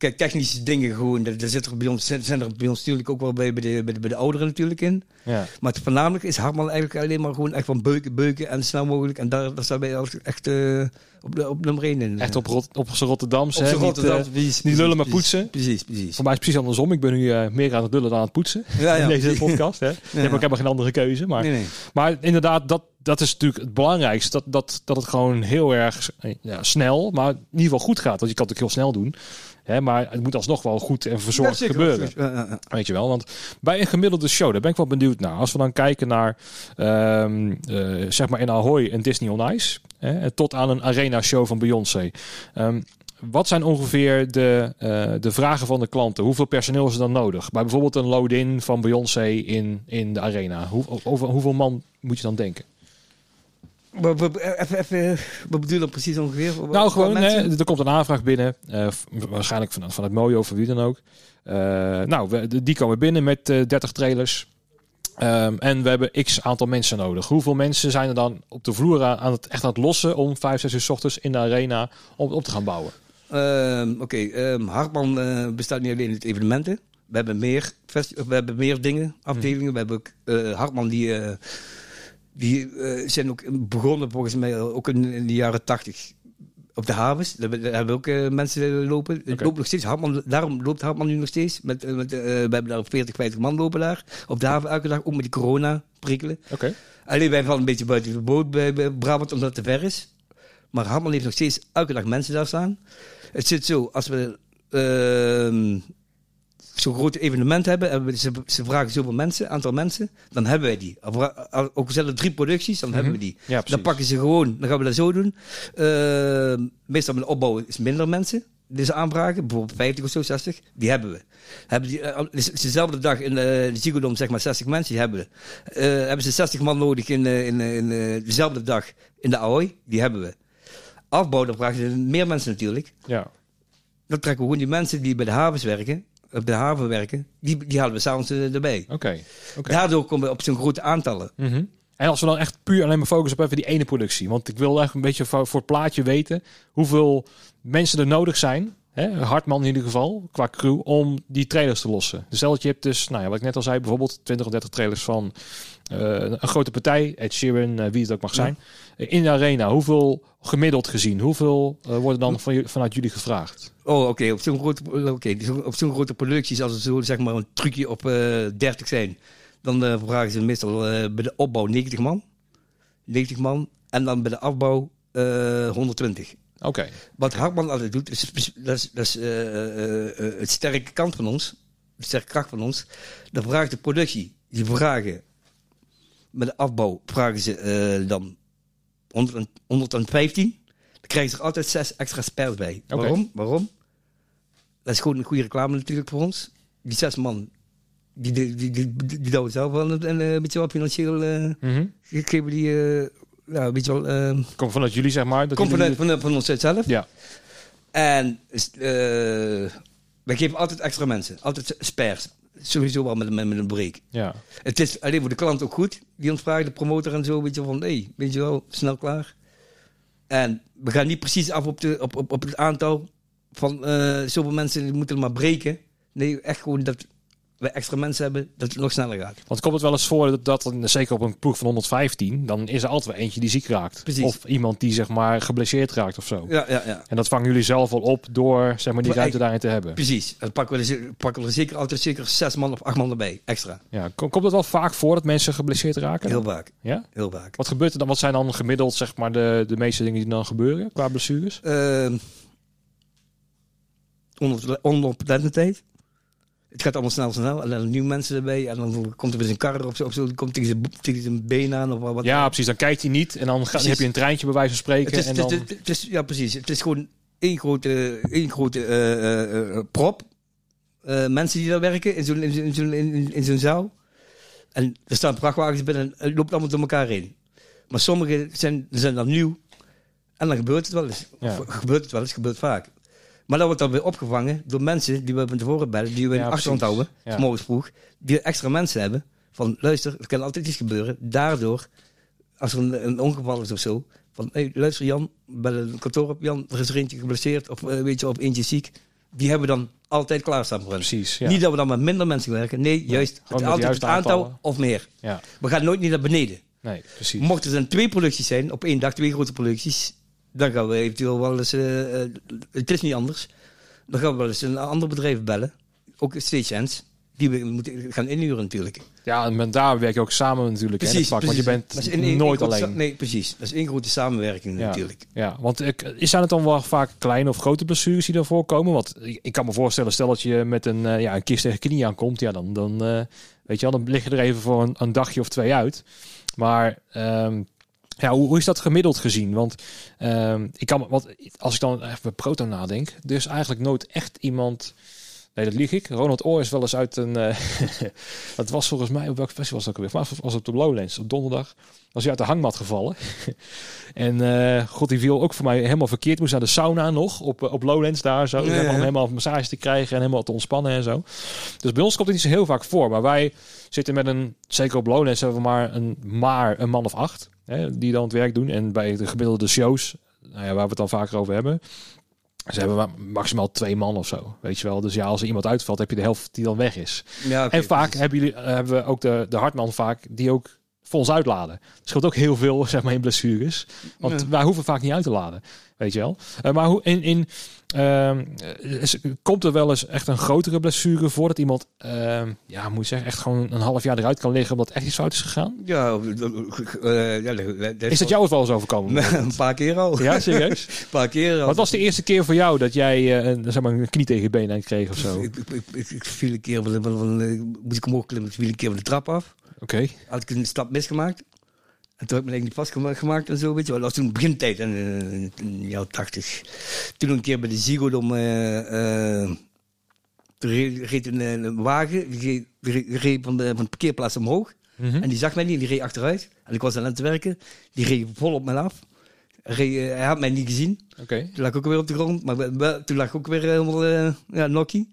Kijk, technische dingen gewoon, daar, zit er bij ons, zijn zijn er bij ons natuurlijk ook wel bij, bij, de, bij, de, bij de ouderen natuurlijk in.
Ja.
Maar het voornamelijk is Hartman eigenlijk alleen maar gewoon echt van beuken, beuken en snel mogelijk. En daar, daar staan wij echt eh, op, de, op nummer 1 in.
Echt op, Rot op zijn Rotterdamse.
Op
Niet,
Rotterdam.
eh,
precies,
niet lullen, maar poetsen.
Precies, precies.
Voor mij is het precies andersom. Ik ben nu eh, meer aan het lullen dan aan het poetsen.
Ja, ja,
in deze podcast. Hè? Ook helemaal geen andere keuze. Maar,
Nee, nee.
maar inderdaad, dat, dat is natuurlijk het belangrijkste. Dat, dat, dat het gewoon heel erg ja, snel, maar in ieder geval goed gaat. Want je kan het ook heel snel doen. Hè? Maar het moet alsnog wel goed en verzorgd
Ja,
gebeuren.
Ja, ja.
Weet je wel, want bij een gemiddelde show, daar ben ik wel benieuwd naar. Als we dan kijken naar, eh, zeg maar in Ahoy en Disney on Ice, hè, tot aan een arena show van Beyoncé. Ehm, wat zijn ongeveer de, eh, de vragen van de klanten? Hoeveel personeel is er dan nodig? Bij bijvoorbeeld een load-in van Beyoncé in, in de arena. Hoe, over hoeveel man moet je dan denken?
Maar we- Even, even, wat bedoel je dan precies ongeveer?
Nou, gewoon, er komt een aanvraag binnen. eh, waarschijnlijk van, van het Mojo of van wie dan ook. Eh, nou, we, die komen binnen met eh 30 trailers. Ehm, en we hebben x aantal mensen nodig. Hoeveel mensen zijn er dan op de vloer aan, het, echt aan het lossen om 5, 6 uur 's ochtends in de arena om op te gaan bouwen?
Ehm, Oké, ehm, Hartman bestaat niet alleen uit evenementen. We hebben meer, we hebben meer dingen, afdelingen. We hebben ook Hartman die, die eh, zijn ook begonnen volgens mij ook in, in de jaren tachtig op de havens. Daar hebben daar hebben ook eh, mensen lopen. Het loopt nog steeds. Hartman, daarom loopt Hartman nu nog steeds. Met, eh, met, we hebben daar 40, 50 man lopen daar. Op de haven elke dag, ook met die corona prikkelen. Alleen wij vallen een beetje buiten de boot bij, bij Brabant, omdat het te ver is. Maar Hartman heeft nog steeds elke dag mensen daar staan. Het zit zo, als we ehm, zo'n groot evenement hebben, hebben we, ze, ze vragen zoveel mensen, aantal mensen, dan hebben wij die. We- Ook er drie producties, dan hebben we die.
Ja, precies.
Dan pakken ze gewoon, dan gaan we dat zo doen. Ehm, meestal met opbouw is minder mensen. Deze aanvragen, bijvoorbeeld 50 of zo, 60, die hebben we. Hebben die, eh, het is dezelfde dag in de, Dome, zeg maar 60 mensen, die hebben we. Eh, hebben ze 60 man nodig in, eh, in, eh, in eh, dezelfde dag in de Ahoy, die hebben we. Afbouw, dan vragen ze meer mensen natuurlijk.
Ja.
Dan trekken we gewoon die mensen die bij de havens werken, op de haven werken, die, die halen we s'avonds eh, erbij.
Oké.
Daardoor komen we op zo'n grote aantallen.
Mhm. En als we dan echt puur alleen maar focussen op even die ene productie. Want ik wil echt een beetje voor, voor het plaatje weten hoeveel mensen er nodig zijn. Hè, Hartman in ieder geval, qua crew, om die trailers te lossen. Dus stel dat je hebt dus, nou ja, wat ik net al zei, bijvoorbeeld 20 of 30 trailers van eh, een grote partij, Ed Sheeran, eh, wie het ook mag zijn, in de arena. Hoeveel gemiddeld gezien, hoeveel worden dan van, vanuit jullie gevraagd?
Oh, oké. Op zo'n grote, oké, dus op zo'n grote productie, als er zo zeg maar een trucje op eh 30 zijn, dan eh, vragen ze meestal eh, bij de opbouw 90 man. 90 man. En dan bij de afbouw eh 120.
Oké,
Wat Hartman altijd doet, is, dat is, dat is het sterke kant van ons, de sterke kracht van ons. Dan vraagt de productie, die vragen, met de afbouw vragen ze dan 100 en- 115. Dan krijgen ze er altijd zes extra spares bij. Waarom? Waarom? Dat is gewoon een goede reclame natuurlijk voor ons. Die zes man, die, die, die, die, die, douwen zelf wel een, een beetje wat financieel,
Mhm.
geven die, eh, ja, een beetje wel, eh,
komt vanuit jullie zeg maar. Dat
komt vanuit van, van ons zelf.
Ja,
En wij geven altijd extra mensen. Altijd spares. Sowieso wel met, met, met een break.
ja.
Het is alleen voor de klant ook goed. Die ons vraagt, de promotor en zo. Weet je van, hé, hey, weet je wel, snel klaar. En we gaan niet precies af op, de, op, op, op het aantal van eh, zoveel mensen die moeten maar breken. Nee, echt gewoon dat we extra mensen hebben, dat het nog sneller gaat.
Want komt het wel eens voor dat, dat zeker op een ploeg van 115, dan is er altijd wel eentje die ziek raakt.
Precies.
Of iemand die zeg maar geblesseerd raakt of zo.
Ja, ja, ja.
En dat vangen jullie zelf wel op door zeg maar die ruimte daarin te hebben.
Precies. Dan pakken we, er, pakken we er zeker altijd zeker zes man of acht man erbij, extra.
Ja, kom- komt het wel vaak voor dat mensen geblesseerd raken?
Heel vaak,
Ja?
heel vaak.
Wat gebeurt er dan? Wat zijn dan gemiddeld zeg maar de, de meeste dingen die dan gebeuren qua blessures?
Ehm onoplettendheid. Het gaat allemaal snel, snel. En dan nieuwe mensen erbij. En dan komt er weer een kar of zo. Of zo die komt tegen zijn, tegen zijn been aan. Of wat.
Ja, precies. Dan kijkt hij niet en dan, ga, heb je een treintje bij wijze van spreken.
het is,
en
het,
dan...
is, het is- ja, precies. Het is gewoon één grote, één grote eh, eh, eh, prop. Mensen die daar werken in zo'n in, zo'n- in, zo'n- in, zo'n zaal. En er staan vrachtwagens binnen en het loopt allemaal door elkaar heen. Maar sommige zijn, zijn dan nieuw. En dan gebeurt het wel eens.
Ja.
Gebeurt het wel eens, gebeurt vaak. Maar dan wordt dat weer opgevangen door mensen die we van tevoren bellen, die we in
Ja,
achterhand houden,
Ja.
morgens vroeg, die extra mensen hebben. Van luister, er kan altijd iets gebeuren. Daardoor, als er een, een ongeval is of zo, van hey, luister Jan, bel een kantoor op Jan, er is er eentje geblesseerd of eh, weet je, op eentje ziek. Die hebben we dan altijd klaarstaan voor hen.
Precies, ja.
Niet dat we dan met minder mensen werken. Nee, juist het, altijd het aantal
aantallen.
of meer.
Ja,
We gaan nooit niet naar beneden.
nee, precies.
Mochten er dan twee producties zijn, op één dag twee grote producties, dan gaan we eventueel wel eens, eh, eh, het is niet anders, dan gaan we wel eens een ander bedrijf bellen, ook stagehands, die we moeten gaan inhuren natuurlijk.
Ja, en met daar werk je ook samen natuurlijk in het vak, want je bent
in
nooit alleen.
Nee, precies. Dat is één grote samenwerking
Ja.
natuurlijk.
Ja, want is zijn het dan wel vaak kleine of grote blessures die ervoor komen? Want ik, kan me voorstellen, stel dat je met een, eh, ja, een kist tegen knie aankomt, ja, dan, dan, weet je wel, dan lig je er even voor een, een dagje of twee uit. Maar ehm, ja, hoe, hoe is dat gemiddeld gezien? Want ehm, ik kan, want als ik dan even bij Proto nadenk, er is eigenlijk nooit echt iemand. Nee, dat lieg ik. Ronald Oor is wel eens uit een. eh dat was volgens mij op welk festival was dat ook weer? Maar was op de Lowlands op donderdag. Was hij uit de hangmat gevallen. en eh, god, die viel ook voor mij helemaal verkeerd. Moest naar de sauna nog op, eh, op Lowlands daar zo.
Ja,
Helemaal, massage te krijgen en helemaal te ontspannen en zo. Dus bij ons komt het niet zo heel vaak voor. Maar wij zitten met een, zeker op Lowlands hebben we maar een, maar een man of acht. Hè, die dan het werk doen. En bij de gemiddelde shows, nou ja, waar we het dan vaker over hebben. Ze hebben maar maximaal twee man of zo. Weet je wel. Dus ja, als er iemand uitvalt, heb je de helft die dan weg is.
Ja,
en vaak
precies.
hebben, jullie, eh, hebben we ook de, de hartman vaak die ook voor ons uitladen. Er scheelt ook heel veel zeg maar, in blessures. Want
Ja.
wij hoeven vaak niet uit te laden. Weet je wel. Eh, maar hoe in, in ehm, is- komt er wel eens echt een grotere blessure voor dat iemand, ehm, ja, moet zeggen, echt gewoon een half jaar eruit kan liggen omdat echt iets fout is gegaan?
Ja, eh, dat
Is dat jou het wel eens overkomen?
Een paar keer al.
Ja, serieus?
Een paar keer al.
Wat was de eerste keer voor jou dat jij eh, een, zeg maar, een knie tegen je been aan kreeg of zo?
Ik, ik, ik, viel een keer, eh, moest ik omhoog klimmen, viel een keer van de trap af.
Oké.
had ik een stap misgemaakt. En toen heb ik me eigenlijk niet vastgemaakt en zo, weet je wel. Dat was toen begintijd, in, eh, in de jaren tachtig. Toen een keer bij de Ziggo om... eh eh, toen reed, reed een, eh, een wagen, die reed, van, de, van de parkeerplaats omhoog.
Mhm.
En die zag mij niet, die reed achteruit. En ik was aan het werken. Die reed vol op me af. Hij, reed, eh, hij had mij niet gezien. Toen lag ik ook weer op de grond. Maar toen lag ik ook weer helemaal uh, ja, nokkie.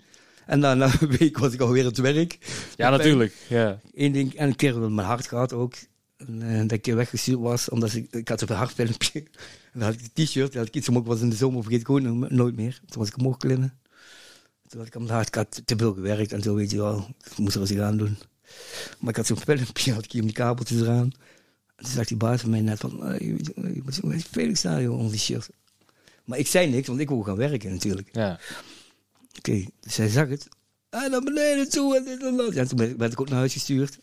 En na, na een week was ik alweer het werk.
Ja, natuurlijk. Ja.
Eén ding, en een keer met mijn hart gehad ook. En, eh, dat ik keer weggestuurd was, omdat ik, ik had zo'n hartfilmpje. En dan had ik een t-shirt, had ik iets omhoog was in de zomer, vergeet ik gewoon no- nooit meer. Toen was ik omhoog klimmen. Toen had ik aan mijn hart, ik had te veel gewerkt en zo, weet je wel. Ik moest er eens iets aan doen. Maar ik had zo'n filmpje, had ik hier om die kabeltjes eraan. En toen zag die baas van mij net van, "Hey, je moet- zo Felix staan, joh, onder die shirt. Maar ik zei niks, want ik wou gaan werken natuurlijk.
Ja.
Oké, hij zag het. En naar beneden toe en dit en dat. Ja, toen ben ik, ook naar huis gestuurd.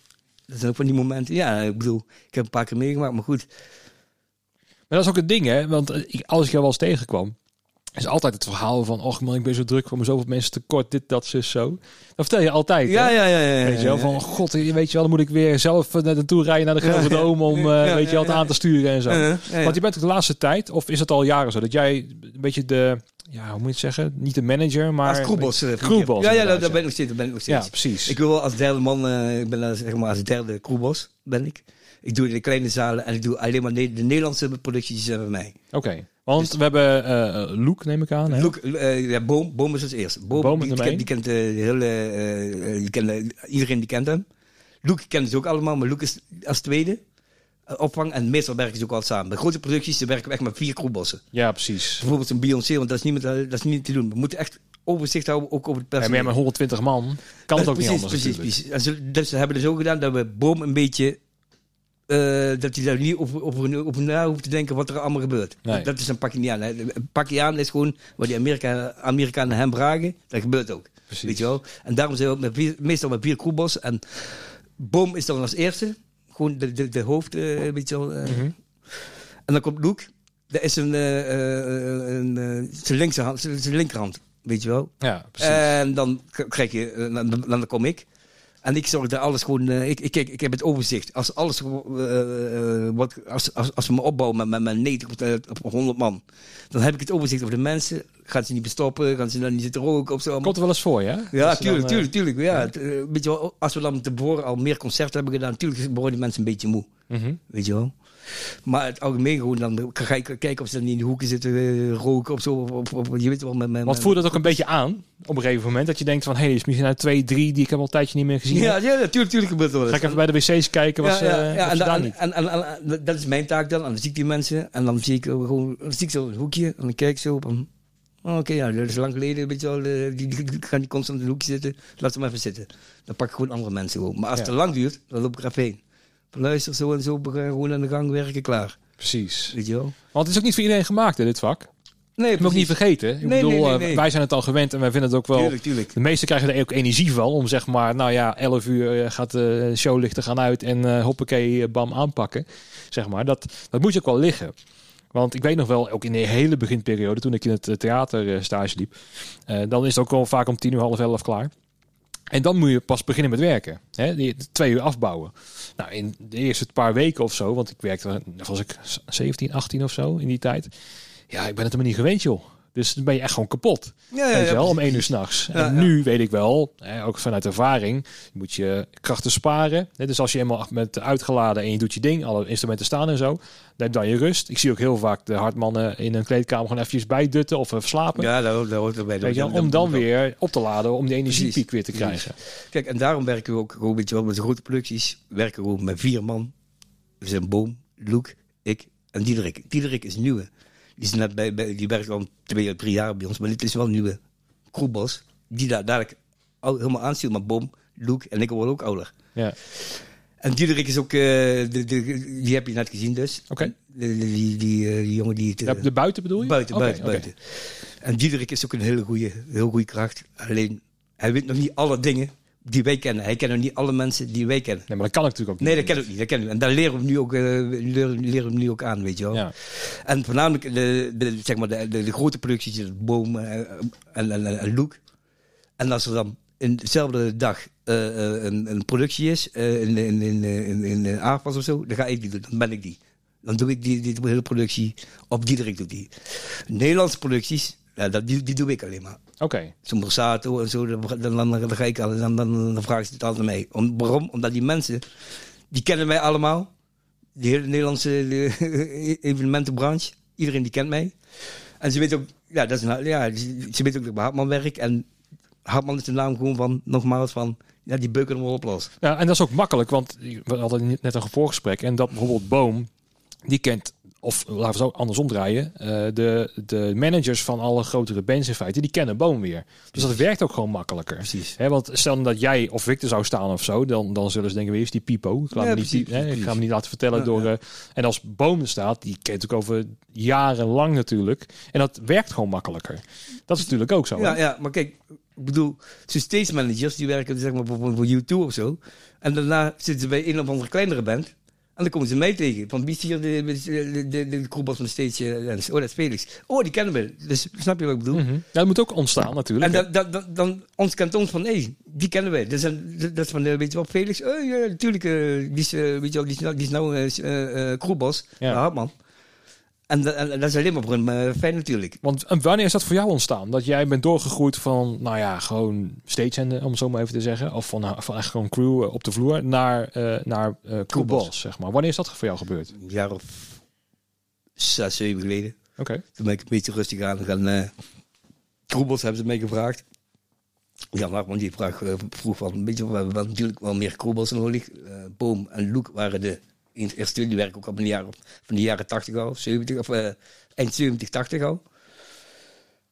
Dat zijn ook van die momenten. Ja, ik bedoel, ik heb een paar keer meegemaakt, maar goed.
Maar dat is ook het ding, hè? Want eh, als ik jou wel eens tegenkwam, is altijd het verhaal van, och man, ik ben zo druk, voor me zoveel mensen tekort, dit, dat, zus, zo. Dat vertel je altijd.
Ja,
hè?
ja, ja. ja, ja,
Weet je wel, van god, weet je wel, dan moet ik weer zelf eh, naar naartoe rijden naar de Grote. Dome om, eh, weet je wel, aan te sturen en zo. Want je bent ook de laatste tijd, of is het al jaren zo, dat jij een beetje de, ja, hoe moet je het zeggen, niet de manager, maar...
Als Crewboss, Ja, ja, dat, ben ik nog steeds. Dat ben ik nog steeds.
Ja, precies.
Ik wil als derde man, eh, ik ben zeg maar als derde crewboss, ben ik. Ik doe de kleine zalen en ik doe alleen maar ne- de Nederlandse producties die zijn bij mij.
Oké, want we hebben eh Loek, neem ik aan. Hè?
Look, eh, ja, Boom, Boom is als eerste. Boom,
Boom is
die, die, kent, die kent de hele, die kent, iedereen die kent hem. Luke kennen ze ook allemaal, maar Luke is als tweede opvang. En meestal werken ze ook al samen. Bij grote producties dan werken we echt met vier crewbossen.
Ja, precies.
Bijvoorbeeld een Beyoncé, want dat is, niet met, eh, dat is niet te doen. We moeten echt overzicht houden, ook over het
Ja, maar
personeel.
ja, met 120 man kan het ook
precies,
niet anders
Precies, precies. En ze, dus ze hebben dus ook gedaan dat we Boom een beetje... eh, dat hij daar niet over, over, over na hoeft te denken wat er allemaal gebeurt.
Nee.
Dat is een pak je niet aan. Hè. Een pak je aan is gewoon wat die Amerika, Amerikanen hem vragen. Dat gebeurt ook.
Precies.
Weet je wel? En daarom zijn we ook met vier, meestal met vier crewboss. En Boom is dan als eerste. Gewoon de, de, de hoofd, eh, weet je wel. eh.
Mhm.
En dan komt Luke. Dat is een, eh, een, eh, zijn linkse hand, zijn zijn linkerhand. Weet je wel?
Ja, precies.
En dan krijg je, dan, dan dan kom ik. En ik zorg dat alles gewoon, eh, ik, ik, kijk, ik heb het overzicht. Als alles, eh, eh, wat, als, als, als we me opbouwen met, met, met 90 op, op 100 man, dan heb ik het overzicht over de mensen. Gaan ze niet bestoppen? Gaan ze dan niet zitten roken of zo?
Komt er wel eens voor, ja?
Ja, tuurlijk, tuurlijk, tuurlijk. Ja, weet je wel, als we dan tevoren al meer concerten hebben gedaan, natuurlijk worden die mensen een beetje moe.
mhm.
Weet je wel. Maar het algemeen gewoon, dan ga ik kijken of ze dan niet in de hoeken zitten eh, roken of zo. Of, je weet wel, met, met,
Want voelde dat ook een beetje aan op een gegeven moment? Dat je denkt van, hé, hey, is misschien uit twee, drie die ik heb al een tijdje niet meer gezien.
Ja, ja, natuurlijk, tuurlijk gebeurt wel
Ga ik even bij de wc's kijken, was,
ja, ja,
eh,
ja, en,
niet.
en, en, en- en dat is mijn taak dan. En dan zie ik die mensen en dan zie ik gewoon, dan zie ik zo een hoekje en dan kijk ik zo op hem. Oh, Oké, ja, dat is lang geleden, weet je wel, eh, die, die, die gaan niet constant in een hoekje zitten. Laat ze maar even zitten. Dan pak ik gewoon andere mensen gewoon. Maar als
Ja.
het te lang duurt, dan loop ik er even heen. Luister, zo en zo, we gaan gewoon aan de gang werken, klaar.
Precies.
Weet je wel?
Want het is ook niet voor iedereen gemaakt, hè, dit vak.
Nee,
Je moet ook niet vergeten. Ik
Nee,
bedoel,
nee, nee,
eh,
nee.
wij zijn het al gewend en wij vinden het ook wel...
Tuurlijk, tuurlijk.
De meesten krijgen er ook energie van om zeg maar, nou ja, 11 uur eh, gaat de showlichten gaan uit en eh hoppakee, eh, bam, aanpakken. Zeg maar, dat, dat moet je ook wel liggen. Want ik weet nog wel, ook in de hele beginperiode, toen ik in het eh, theater eh, stage liep, eh, dan is het ook wel vaak om tien uur, half elf klaar. En dan moet je pas beginnen met werken. Hè? Twee uur afbouwen. Nou, in de eerste paar weken of zo, want ik werkte, was ik 17, 18 of zo in die tijd. Ja, ik ben het helemaal niet gewend, joh. Dus dan ben je echt gewoon kapot.
Ja,
Weet je wel, om één uur s'nachts.
Ja,
en
ja.
nu weet ik wel, ook vanuit ervaring, moet je krachten sparen. Dus als je eenmaal bent uitgeladen en je doet je ding, alle instrumenten staan en zo, dan heb je dan je rust. Ik zie ook heel vaak de hartmannen in een kleedkamer gewoon eventjes bijdutten of even slapen.
Ja, hoort- daar hoort erbij.
Weet je wel,
Dat-
om
dat-
dan
dat-
weer op te laden, om die energiepiek weer te
Precies.
krijgen.
Kijk, en daarom werken we ook gewoon, weet je wel, met de grote producties. We werken gewoon met vier man. We zijn Boom, Luc, ik en Diederik. Diederik is nieuwe. Die, is net bij, bij, die werkt al twee, drie jaar bij ons, maar dit is wel een nieuwe crewbos. Die daar dadelijk al, helemaal aanstuurt. Maar Boom, Luc en ik worden ook ouder.
Ja.
En Diederik is ook, eh, de, de, die heb je net gezien dus.
Oké.
Die, die, eh, die jongen die het...
Ja, de buiten bedoel je?
Buiten, buiten. En Diederik is ook een hele goede, heel goede kracht. Alleen, hij weet nog niet alle dingen die wij kennen. Hij kent niet alle mensen die wij kennen.
Nee, maar dat kan natuurlijk ook niet.
Nee, dat ken ik niet. Dat ken ik. En daar leren we nu ook, eh, leren, leren we nu ook aan, weet je wel.
Ja.
En voornamelijk de, de, zeg maar de, de, de grote producties, de Boom eh, en, en, en, en als er dan in dezelfde dag eh, een, een productie is, in, in, in, in, in, in Aardpas of zo, dan ga ik die doen. Dan ben ik die. Dan doe ik die, die hele productie, op Diederik doet die. Nederlandse producties, ja, dat, die, die doe ik alleen maar.
Oké.
Zo'n Borsato en zo, dan, dan, dan, dan ga ik al, dan, dan, dan vragen ze het altijd mee. Om, waarom? Omdat die mensen, die kennen mij allemaal. Die hele Nederlandse de, evenementenbranche. Iedereen die kent mij. En ze weten ook, ja, dat is een, ja ze weten ook dat ik bij Hartman werk. En Hartman is de naam gewoon van, nogmaals, van, ja, die beuken hem wel op los.
Ja, en dat is ook makkelijk, want we hadden net een voorgesprek en dat bijvoorbeeld Boom, die kent, of laten we zo andersom draaien, eh, de, de managers van alle grotere bands in feite, die kennen Boom weer. Dus dat werkt ook gewoon makkelijker.
Precies.
Hè, want stel dat jij of Victor zou staan of zo, dan, dan zullen ze denken, wie is die Pipo? Ik, laat
Ja,
me niet,
precies,
ik ga me niet laten vertellen
Ja,
door...
ja.
eh, en als Boom staat, die kent ook over jarenlang natuurlijk. En dat werkt gewoon makkelijker. Dat is natuurlijk ook zo.
Ja, ja, maar kijk, ik bedoel, stage managers die werken zeg maar voor, voor U2 of zo. En daarna zitten ze bij een of andere kleinere band. En dan komen ze mij tegen. Van wie is hier de, de, de, de, van stage? eh? Oh, dat is Felix. Oh, die kennen we. Dus snap je wat ik bedoel?
Mhm. Ja, dat moet ook ontstaan natuurlijk.
En dan, dan, ons kent ons van, hé, die kennen wij. Dus dan, dat is van, eh, weet je wel, Felix. Oh, ja, natuurlijk, eh, die, is, weet je wel, die, is nou, die is nou.
Ja.
Ja. Hartman. En, da- en dat is alleen maar voor hem eh, fijn natuurlijk.
Want en wanneer is dat voor jou ontstaan? Dat jij bent doorgegroeid van, nou ja, gewoon stagehanden, om het zo maar even te zeggen. Of van, nou, van echt gewoon crew eh, op de vloer naar, eh naar eh crew
Crewboss.
boss, zeg maar. Wanneer is dat voor jou gebeurd?
Een jaar of zes, zeven geleden.
Oké.
Toen ben ik een beetje rustig aan gegaan. eh Kroebels hebben ze mij gevraagd. Ja, maar want die vraag eh, vroeg van, weet je, we natuurlijk wel meer kroebels nodig. Eh, Boom en Loek waren de eerste, die werken ook op een jaar van de jaren 80 al, 70, of eh, eind 70, 80 al.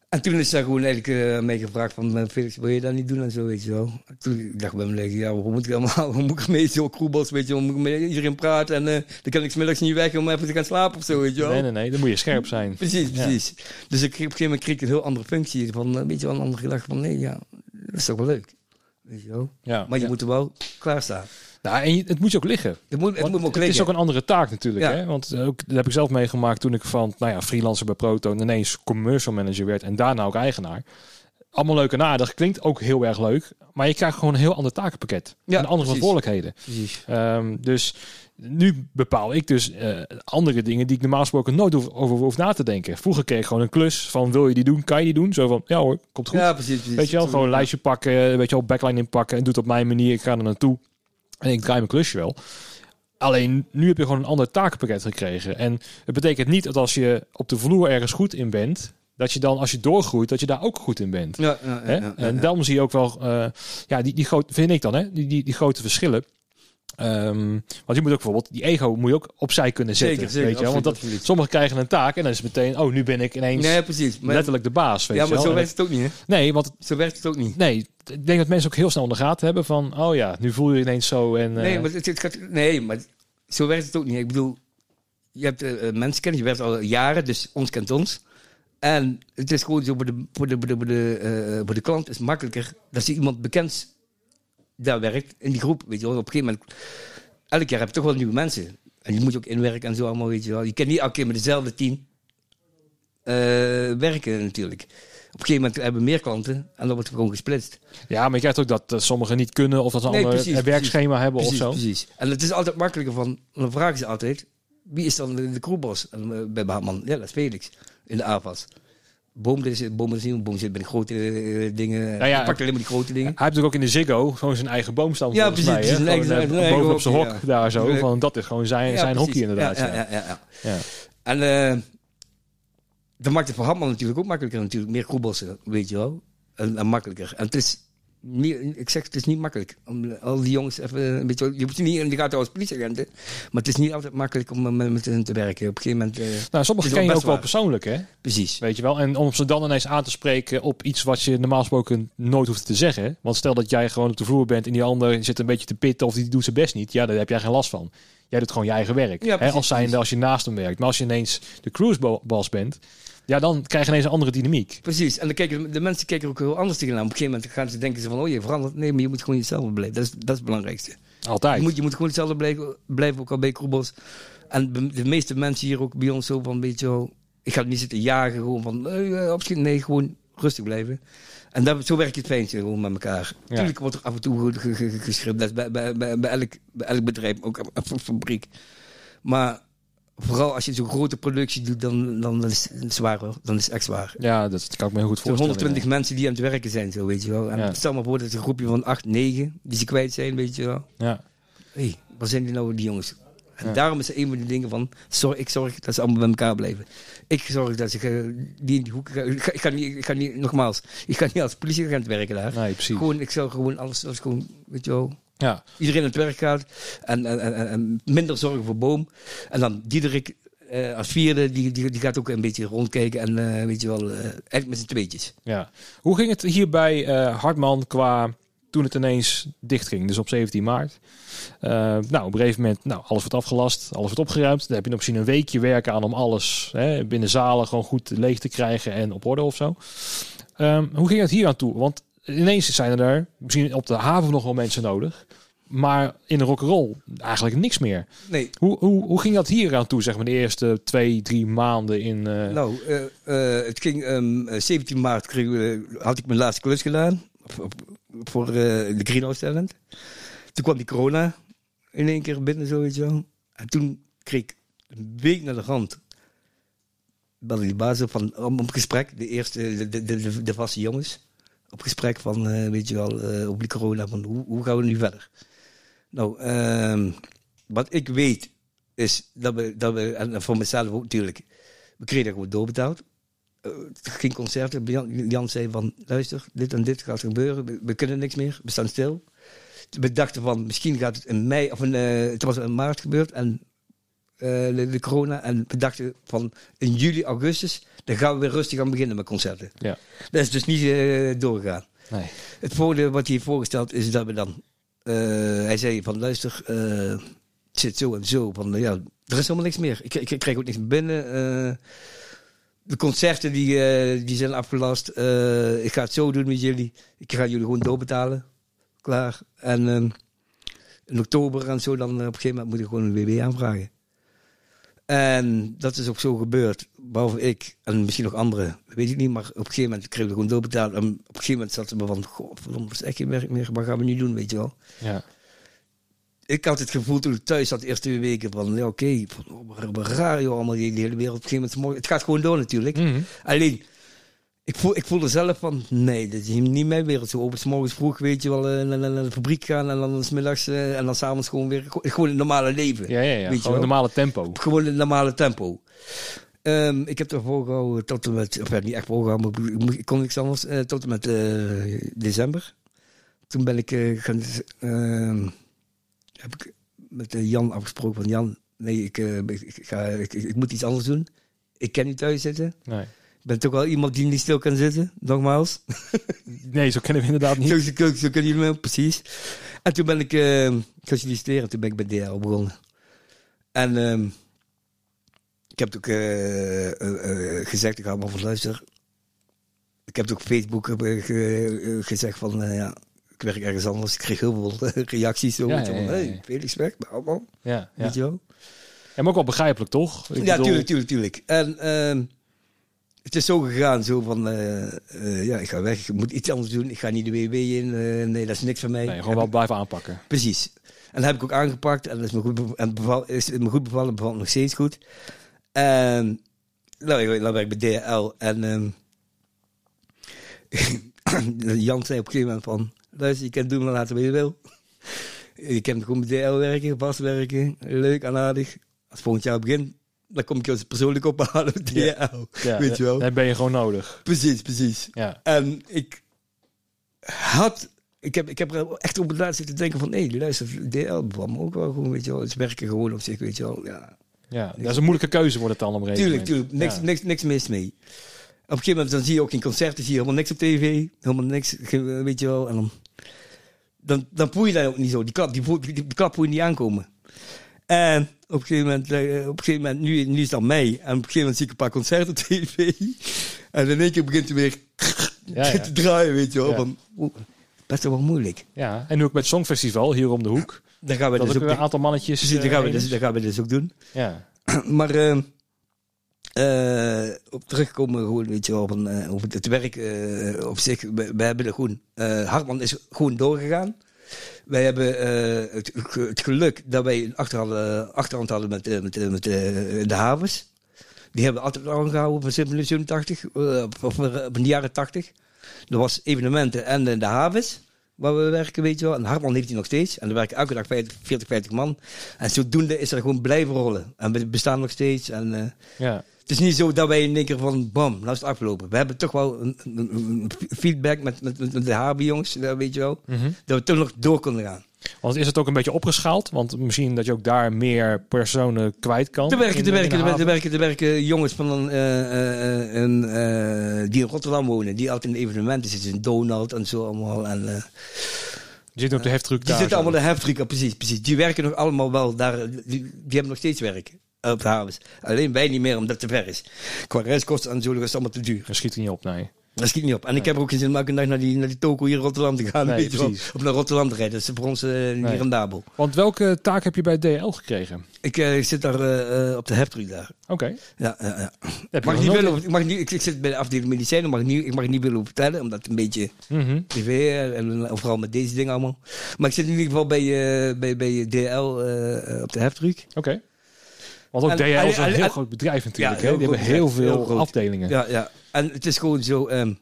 En toen is daar gewoon eigenlijk gevraagd van, eh, Felix, wil je dat niet doen en zo, weet je wel. En Toen dacht ik bij me, ja, hoe moet ik allemaal, hoe moet ik mee zo kroebels, weet je hoe moet ik met iedereen praten en eh, dan kan ik 's middags niet weg om even te gaan slapen of zo, weet je wel.
Nee, nee, nee. Dan moet je scherp zijn.
Precies,
Ja.
precies. Dus ik, op een gegeven moment kreeg ik een heel andere functie. Van, een beetje wel een andere gedachte van, nee, ja, dat is toch wel leuk. Weet je wel.
Ja.
Maar je
ja.
moet er wel klaarstaan.
Nou, en je- het moet je ook liggen.
Het moet, het moet ook
het is ook een andere taak natuurlijk.
Ja.
Hè? Want eh, ook, dat heb ik zelf meegemaakt toen ik van nou ja, freelancer bij Proton ineens commercial manager werd en daarna ook eigenaar. allemaal leuk en aardig. Klinkt ook heel erg leuk. Maar je krijgt gewoon een heel ander takenpakket.
Ja,
en andere
precies.
verantwoordelijkheden.
Precies.
Ehm, dus nu bepaal ik dus eh, andere dingen die ik normaal gesproken nooit hoef, over hoef na te denken. Vroeger kreeg ik gewoon een klus van wil je die doen, kan je die doen? Zo van, ja hoor, komt goed.
Ja, precies. precies.
Weet je wel, gewoon een lijstje pakken, weet je wel, backline inpakken en doe het op mijn manier. Ik ga er naartoe en ik draai mijn klusje wel. Alleen nu heb je gewoon een ander takenpakket gekregen. En het betekent niet dat als je op de vloer ergens goed in bent, dat je dan als je doorgroeit, dat je daar ook goed in bent.
Ja, ja,
En daarom zie je ook wel, eh, ja, die, die grote, vind ik dan, hè, die, die, die grote verschillen. Ehm, want je moet ook bijvoorbeeld, die ego moet je ook opzij kunnen zetten.
Zeker, zeker.
weet je? Want dat,
absoluut,
sommigen krijgen een taak en dan is het meteen, oh, nu ben ik ineens
Nee, precies. Maar,
letterlijk de baas. Weet
ja, maar zo werkt het ook niet, hè?
Nee, want
Zo werkt het ook niet.
nee, ik denk dat mensen ook heel snel in de gaten hebben van, oh ja, nu voel je je ineens zo. En, eh,
Nee, maar het, het gaat, nee, maar zo werkt het ook niet. Ik bedoel, je hebt eh, eh, mensen kennen, je werkt al jaren, dus ons kent ons. En het is gewoon zo, voor de, voor de, voor de, voor de, eh, voor de klant is makkelijker dat ze iemand bekend daar werkt, in die groep, weet je wel. Op een gegeven moment, elk jaar heb je toch wel nieuwe mensen. En je moet ook inwerken en zo allemaal, weet je wel. Je kan niet elke keer met dezelfde team eh, werken natuurlijk. Op een gegeven moment hebben we meer klanten en dan wordt het gewoon gesplitst.
ja, maar je krijgt ook dat eh, sommigen niet kunnen of dat ze een
Nee,
ander
precies,
werkschema hebben
precies,
of zo.
Precies. En het is altijd makkelijker van, dan vragen ze altijd, wie is dan de, de crewboss En, eh, bij Baarman? Ja, dat is Felix, in de AFAS. Boom, dit is, boom is niet, boom zit bij de grote eh, dingen.
Nou ja,
Hij pakt alleen maar die grote dingen.
Hij heeft natuurlijk ook in de Ziggo gewoon zijn eigen boomstam
Ja, precies,
mij.
een
Gewoon,
eigen-
eh,
een eigen
boven op zijn hok daar zo. Van, dat is gewoon zijn,
Ja,
zijn
precies.
hockey inderdaad.
Ja,
Ja,
ja, ja, ja, ja.
Ja.
En eh dat maakt het voor Hartman natuurlijk ook makkelijker natuurlijk. Meer crewbossen, weet je wel. En, en makkelijker. En het is niet, ik zeg het is niet makkelijk. Om al die jongens even een beetje... Je moet niet in de gaten als politieagenten. Maar het is niet altijd makkelijk om met, met hen te werken. Op een gegeven moment... eh,
Nou, sommigen ken je ook wel persoonlijk, hè?
Precies.
Weet je wel? En om ze dan ineens aan te spreken op iets wat je normaal gesproken nooit hoeft te zeggen. Want stel dat jij gewoon op de vloer bent en die ander zit een beetje te pitten of die doet zijn best niet. Ja, daar heb jij geen last van. Jij doet gewoon je eigen werk.
Ja,
hè? Als zijnde als je naast hem werkt. Maar als je ineens de cruiseboss bent, ja, dan krijg je ineens een andere dynamiek.
Precies. En dan kijken, de mensen kijken ook heel anders tegenaan. Op een gegeven moment gaan ze denken ze van... Oh, je verandert. Nee, maar je moet gewoon hetzelfde blijven. Dat is, dat is het belangrijkste.
Altijd.
Je moet, je moet gewoon hetzelfde blijven, blijven ook al bij Kroebos. En de meeste mensen hier ook bij ons zo van, weet je wel, ik ga niet zitten jagen, gewoon van, nee, eh, opschieten. nee, gewoon rustig blijven. En dat, zo werkt het fijntje gewoon met elkaar. Natuurlijk wordt er af en toe ge- ge- ge- geschreven, dat is bij, bij, bij, bij, elk, bij elk bedrijf, ook een fabriek. Maar vooral als je zo'n grote productie doet, dan, dan is het zwaar hoor. Dan is het echt zwaar.
Ja, dat kan ik me heel goed voorstellen.
120 mensen die aan het werken zijn, zo weet je wel. En
Ja.
stel maar voor dat het een groepje van 8, 9 die ze kwijt zijn, weet je wel
Ja.
hé, hey, waar zijn die nou, die jongens? En
Ja.
daarom is een van die dingen van, zorg, ik zorg dat ze allemaal bij elkaar blijven. Ik zorg dat ze, eh, die in die hoek, ik ga, ik ga niet, ik ga niet, nogmaals, ik ga niet als politieagent werken daar.
Nee, precies.
Gewoon, ik zou gewoon alles, alles gewoon, weet je wel,
Ja.
iedereen aan het werk gaat en, en, en, en minder zorgen voor boom. En dan Diederik eh, als vierde, die, die, die gaat ook een beetje rondkijken en eh, weet je wel, eh, eigenlijk met z'n tweetjes.
Ja. Hoe ging het hier bij Hartman qua toen het ineens dicht ging, dus op 17 maart? Eh, nou, op een gegeven moment, nou, alles wordt afgelast, alles wordt opgeruimd. Dan heb je nog misschien een weekje werken aan om alles hè, binnen zalen gewoon goed leeg te krijgen en op orde of zo. Ehm, hoe ging het hier aan toe? Want ineens zijn er misschien op de haven nog wel mensen nodig. Maar in de rock'n'roll eigenlijk niks meer.
Nee,
Hoe, hoe, hoe ging dat hier aan toe, zeg maar, de eerste twee, drie maanden in... eh,
Nou, eh, het ging ehm, eh, 17 maart kreeg, had ik mijn laatste klus gedaan op- op- voor eh, de Greenhouse Talent. Toen kwam die corona in één keer binnen, wel. En toen kreeg ik een week naar de rand. Belde die baas op van, om, gesprek, de eerste, de, de, de, de vaste jongens. Op gesprek van, eh, weet je wel, eh op die corona, van hoe, hoe gaan we nu verder? Nou, ehm, wat ik weet is dat we, dat we en voor mezelf ook natuurlijk, we kregen dat gewoon doorbetaald. Eh, geen concerten. Jan, Jan zei van, luister, dit en dit gaat gebeuren. We, we kunnen niks meer. We staan stil. We dachten van, misschien gaat het in mei, of in, eh, het was in maart gebeurd. En eh, de, de corona. En we dachten van, in juli, augustus, dan gaan we weer rustig aan beginnen met concerten.
Ja.
Dat is dus niet eh, doorgegaan.
Nee.
Het voordeel wat hij voorgesteld is dat we dan... hij zei van, luister, het zit zo en zo. Van, ja, er is helemaal niks meer. Ik, ik, ik krijg ook niks binnen. De concerten die, eh, die zijn afgelast. Eh, ik ga het zo doen met jullie. Ik ga jullie gewoon doorbetalen. Klaar. En ehm, in oktober en zo dan eh, op een gegeven moment moet ik gewoon een WW aanvragen. En dat is ook zo gebeurd. Behalve ik en misschien nog anderen, weet ik niet. Maar op een gegeven moment kreeg ik gewoon doorbetaald. En op een gegeven moment zat ze me van, god, verdomme, is echt geen werk meer. Wat gaan we nu doen, weet je wel.
Ja.
Ik had het gevoel toen ik thuis zat de eerste twee weken van, ja oké, wat- wat raar joh, allemaal die, die hele wereld. Op een gegeven moment, het gaat gewoon door natuurlijk.
Mhm.
Alleen, ik, voel, ik voelde zelf van, nee, dit is niet mijn wereld. Zo op 's morgens vroeg, weet je wel, eh, naar, de fabriek gaan en dan 's middags eh, en dan s'avonds gewoon weer, gewoon- het normale leven.
Ja, ja, ja.
Weet
Gewoon
wel?
normale tempo.
Gewoon het normale tempo. Ehm, ik heb ervoor gehouden tot en met, of ja, niet echt voorgehouden, maar ik, ik kon niks anders, eh, tot en met december. Toen ben ik gaan, heb ik met eh, Jan afgesproken van Jan, nee, ik, eh, ik, ga, ik, ik moet iets anders doen. Ik kan niet thuis zitten.
Nee.
Ik ben toch wel iemand die niet stil kan zitten, nogmaals.
nee, zo kennen we inderdaad niet.
Zo, zo, zo, kunnen jullie me, precies. En toen ben ik eh, gaan solliciteren. Toen ben ik bij DL begonnen. En ehm, ik heb het ook gezegd, ik ga maar van luisteren. Ik heb het ook op Facebook ge- gezegd van, ja, ik werk ergens anders. Ik kreeg heel veel eh, reacties zo.
Ja, ja, ja,
hey. Felix weg, maar allemaal,
Ja, ja.
weet je wel.
Ja, maar ook wel begrijpelijk, toch? Ik
ja,
bedoel-
tuurlijk, tuurlijk, tuurlijk. En ehm, het is zo gegaan, zo van, eh, eh, ja, ik ga weg, ik moet iets anders doen. Ik ga niet de WW in, nee, dat is niks van mij.
Nee, gewoon wel blijven aanpakken.
Precies. En dat heb ik ook aangepakt. En dat is me goed, bev- en beval, is me goed bevallen. Bevalt nog steeds goed. En nou, ik- nou ben ik bij DHL. En ehm, Jan zei op een gegeven moment van... Luister, je kan doen maar laten wat je wil. Je kan gewoon bij DHL werken, vast werken. Leuk en aardig. Als volgend jaar begint, dan kom ik je persoonlijk ophalen DHL.
Ja,
Weet je wel?
Dan ben je gewoon nodig.
Precies, precies.
Ja.
En ik had... Ik heb, ik heb er echt op het laatst zitten denken van... Nee, luister, DL me ook wel gewoon, weet je wel. Het werken gewoon op zich, weet je wel. Ja.
ja, dat is een moeilijke keuze wordt het dan gegeven
Tuurlijk, tuurlijk. Niks, niks, niks mis mee. Op een gegeven moment dan zie je ook in concerten, zie je helemaal niks op tv. Helemaal niks, weet je wel. En dan, dan, dan voel je dat ook niet zo. Die klap, die, die, die klap je niet aankomen. En op een gegeven moment, eh, op een gegeven moment nu, nu is het aan mij. En op een gegeven moment zie ik een paar concerten op tv. En in één keer begint het weer
Ja, ja.
te draaien, weet je wel.
Ja.
Van, oeh, best wel moeilijk.
Ja, en nu ook met Songfestival hier om de hoek.
Dan gaan we
Dat
dus
ook een aantal mannetjes.
precies, dan
eh,
gaan we
heen
dus, dan gaan we dus ook doen.
Ja,
maar eh, eh, op terugkomen gewoon, weet je eh, over het werk eh, op zich. We, hebben gewoon, Hartman is gewoon doorgegaan. Wij hebben het, het geluk dat wij een achterhand, achterhand hadden met, met, de havens. Die hebben we altijd aangehouden van 87, eh, of, van de jaren 80. Er was evenementen en de havens waar we werken, weet je wel. En Hartman heeft die nog steeds. En er werken elke dag 50, 40, 50 man. En zodoende is er gewoon blijven rollen. En we bestaan nog steeds. En
ja.
Het is niet zo dat wij in één keer van, bam, nou is het afgelopen. We hebben toch wel een, een- een feedback met, met, met de HB-jongens, eh, weet je wel.
Mhm.
Dat we toch nog door konden gaan.
Want is het ook een beetje opgeschaald? Want misschien dat je ook daar meer personen kwijt kan.
Te werken, te werken, te werken, werken, te werken. Jongens van een, eh, eh, eh, eh, die in Rotterdam wonen, die altijd in evenementen zitten. in Donald en zo allemaal. En, eh,
Die zitten op de heftruck
die zitten allemaal de Heftrika, precies, precies. Die werken nog allemaal wel daar. Die, die hebben nog steeds werk eh, op de havens. Alleen wij niet meer, omdat het te ver is. Qua reiskosten en zo, dat is allemaal te duur.
Dat schiet er niet op, nee.
Dat schiet niet op. En ik heb er ook geen zin om elke dag naar die, naar die toko hier in Rotterdam te gaan.
Nee, precies.
Of naar Rotterdam te rijden. Dat is voor ons eh, niet
Nee.
rendabel.
Want welke taak heb je bij DL gekregen?
Ik, eh, ik zit daar eh, op de Heftrika daar.
Oké.
Ja, ja, ja. Mag niet willen, ik, mag niet, ik, ik zit bij de afdeling medicijnen, mag niet, ik mag niet willen vertellen, omdat het een beetje
Mhm.
privé en vooral met deze dingen allemaal. Maar ik zit in ieder geval bij, bij, bij DL op de Heftruck.
Oké. Want ook DL is
en-
een
en-
heel groot bedrijf natuurlijk. Hè?
heel
Die hebben heel veel afdelingen.
Ja, ja. En het is gewoon zo. ehm,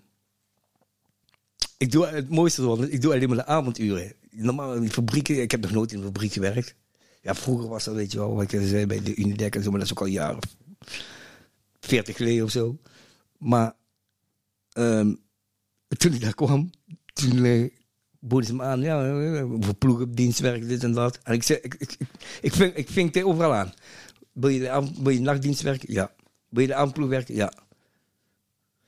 ik doe het mooiste ervan, ik doe alleen maar de avonduren. Normaal in fabrieken, ik heb nog nooit in een fabriek gewerkt. Ja, vroeger was dat, weet je wel, wat ik zei bij de Unidec en zo, maar dat is ook al jaren of 40 geleden of zo. Maar ehm, toen ik daar kwam, toen eh, boden ze me aan, ja, eh, voor dienstwerk, dit en dat. En ik zei, ik, ik, ik, ik, ving, ik ving het overal aan. Wil je, de wil je nachtdienst werken? Ja. Wil je de avondploeg werken? Ja.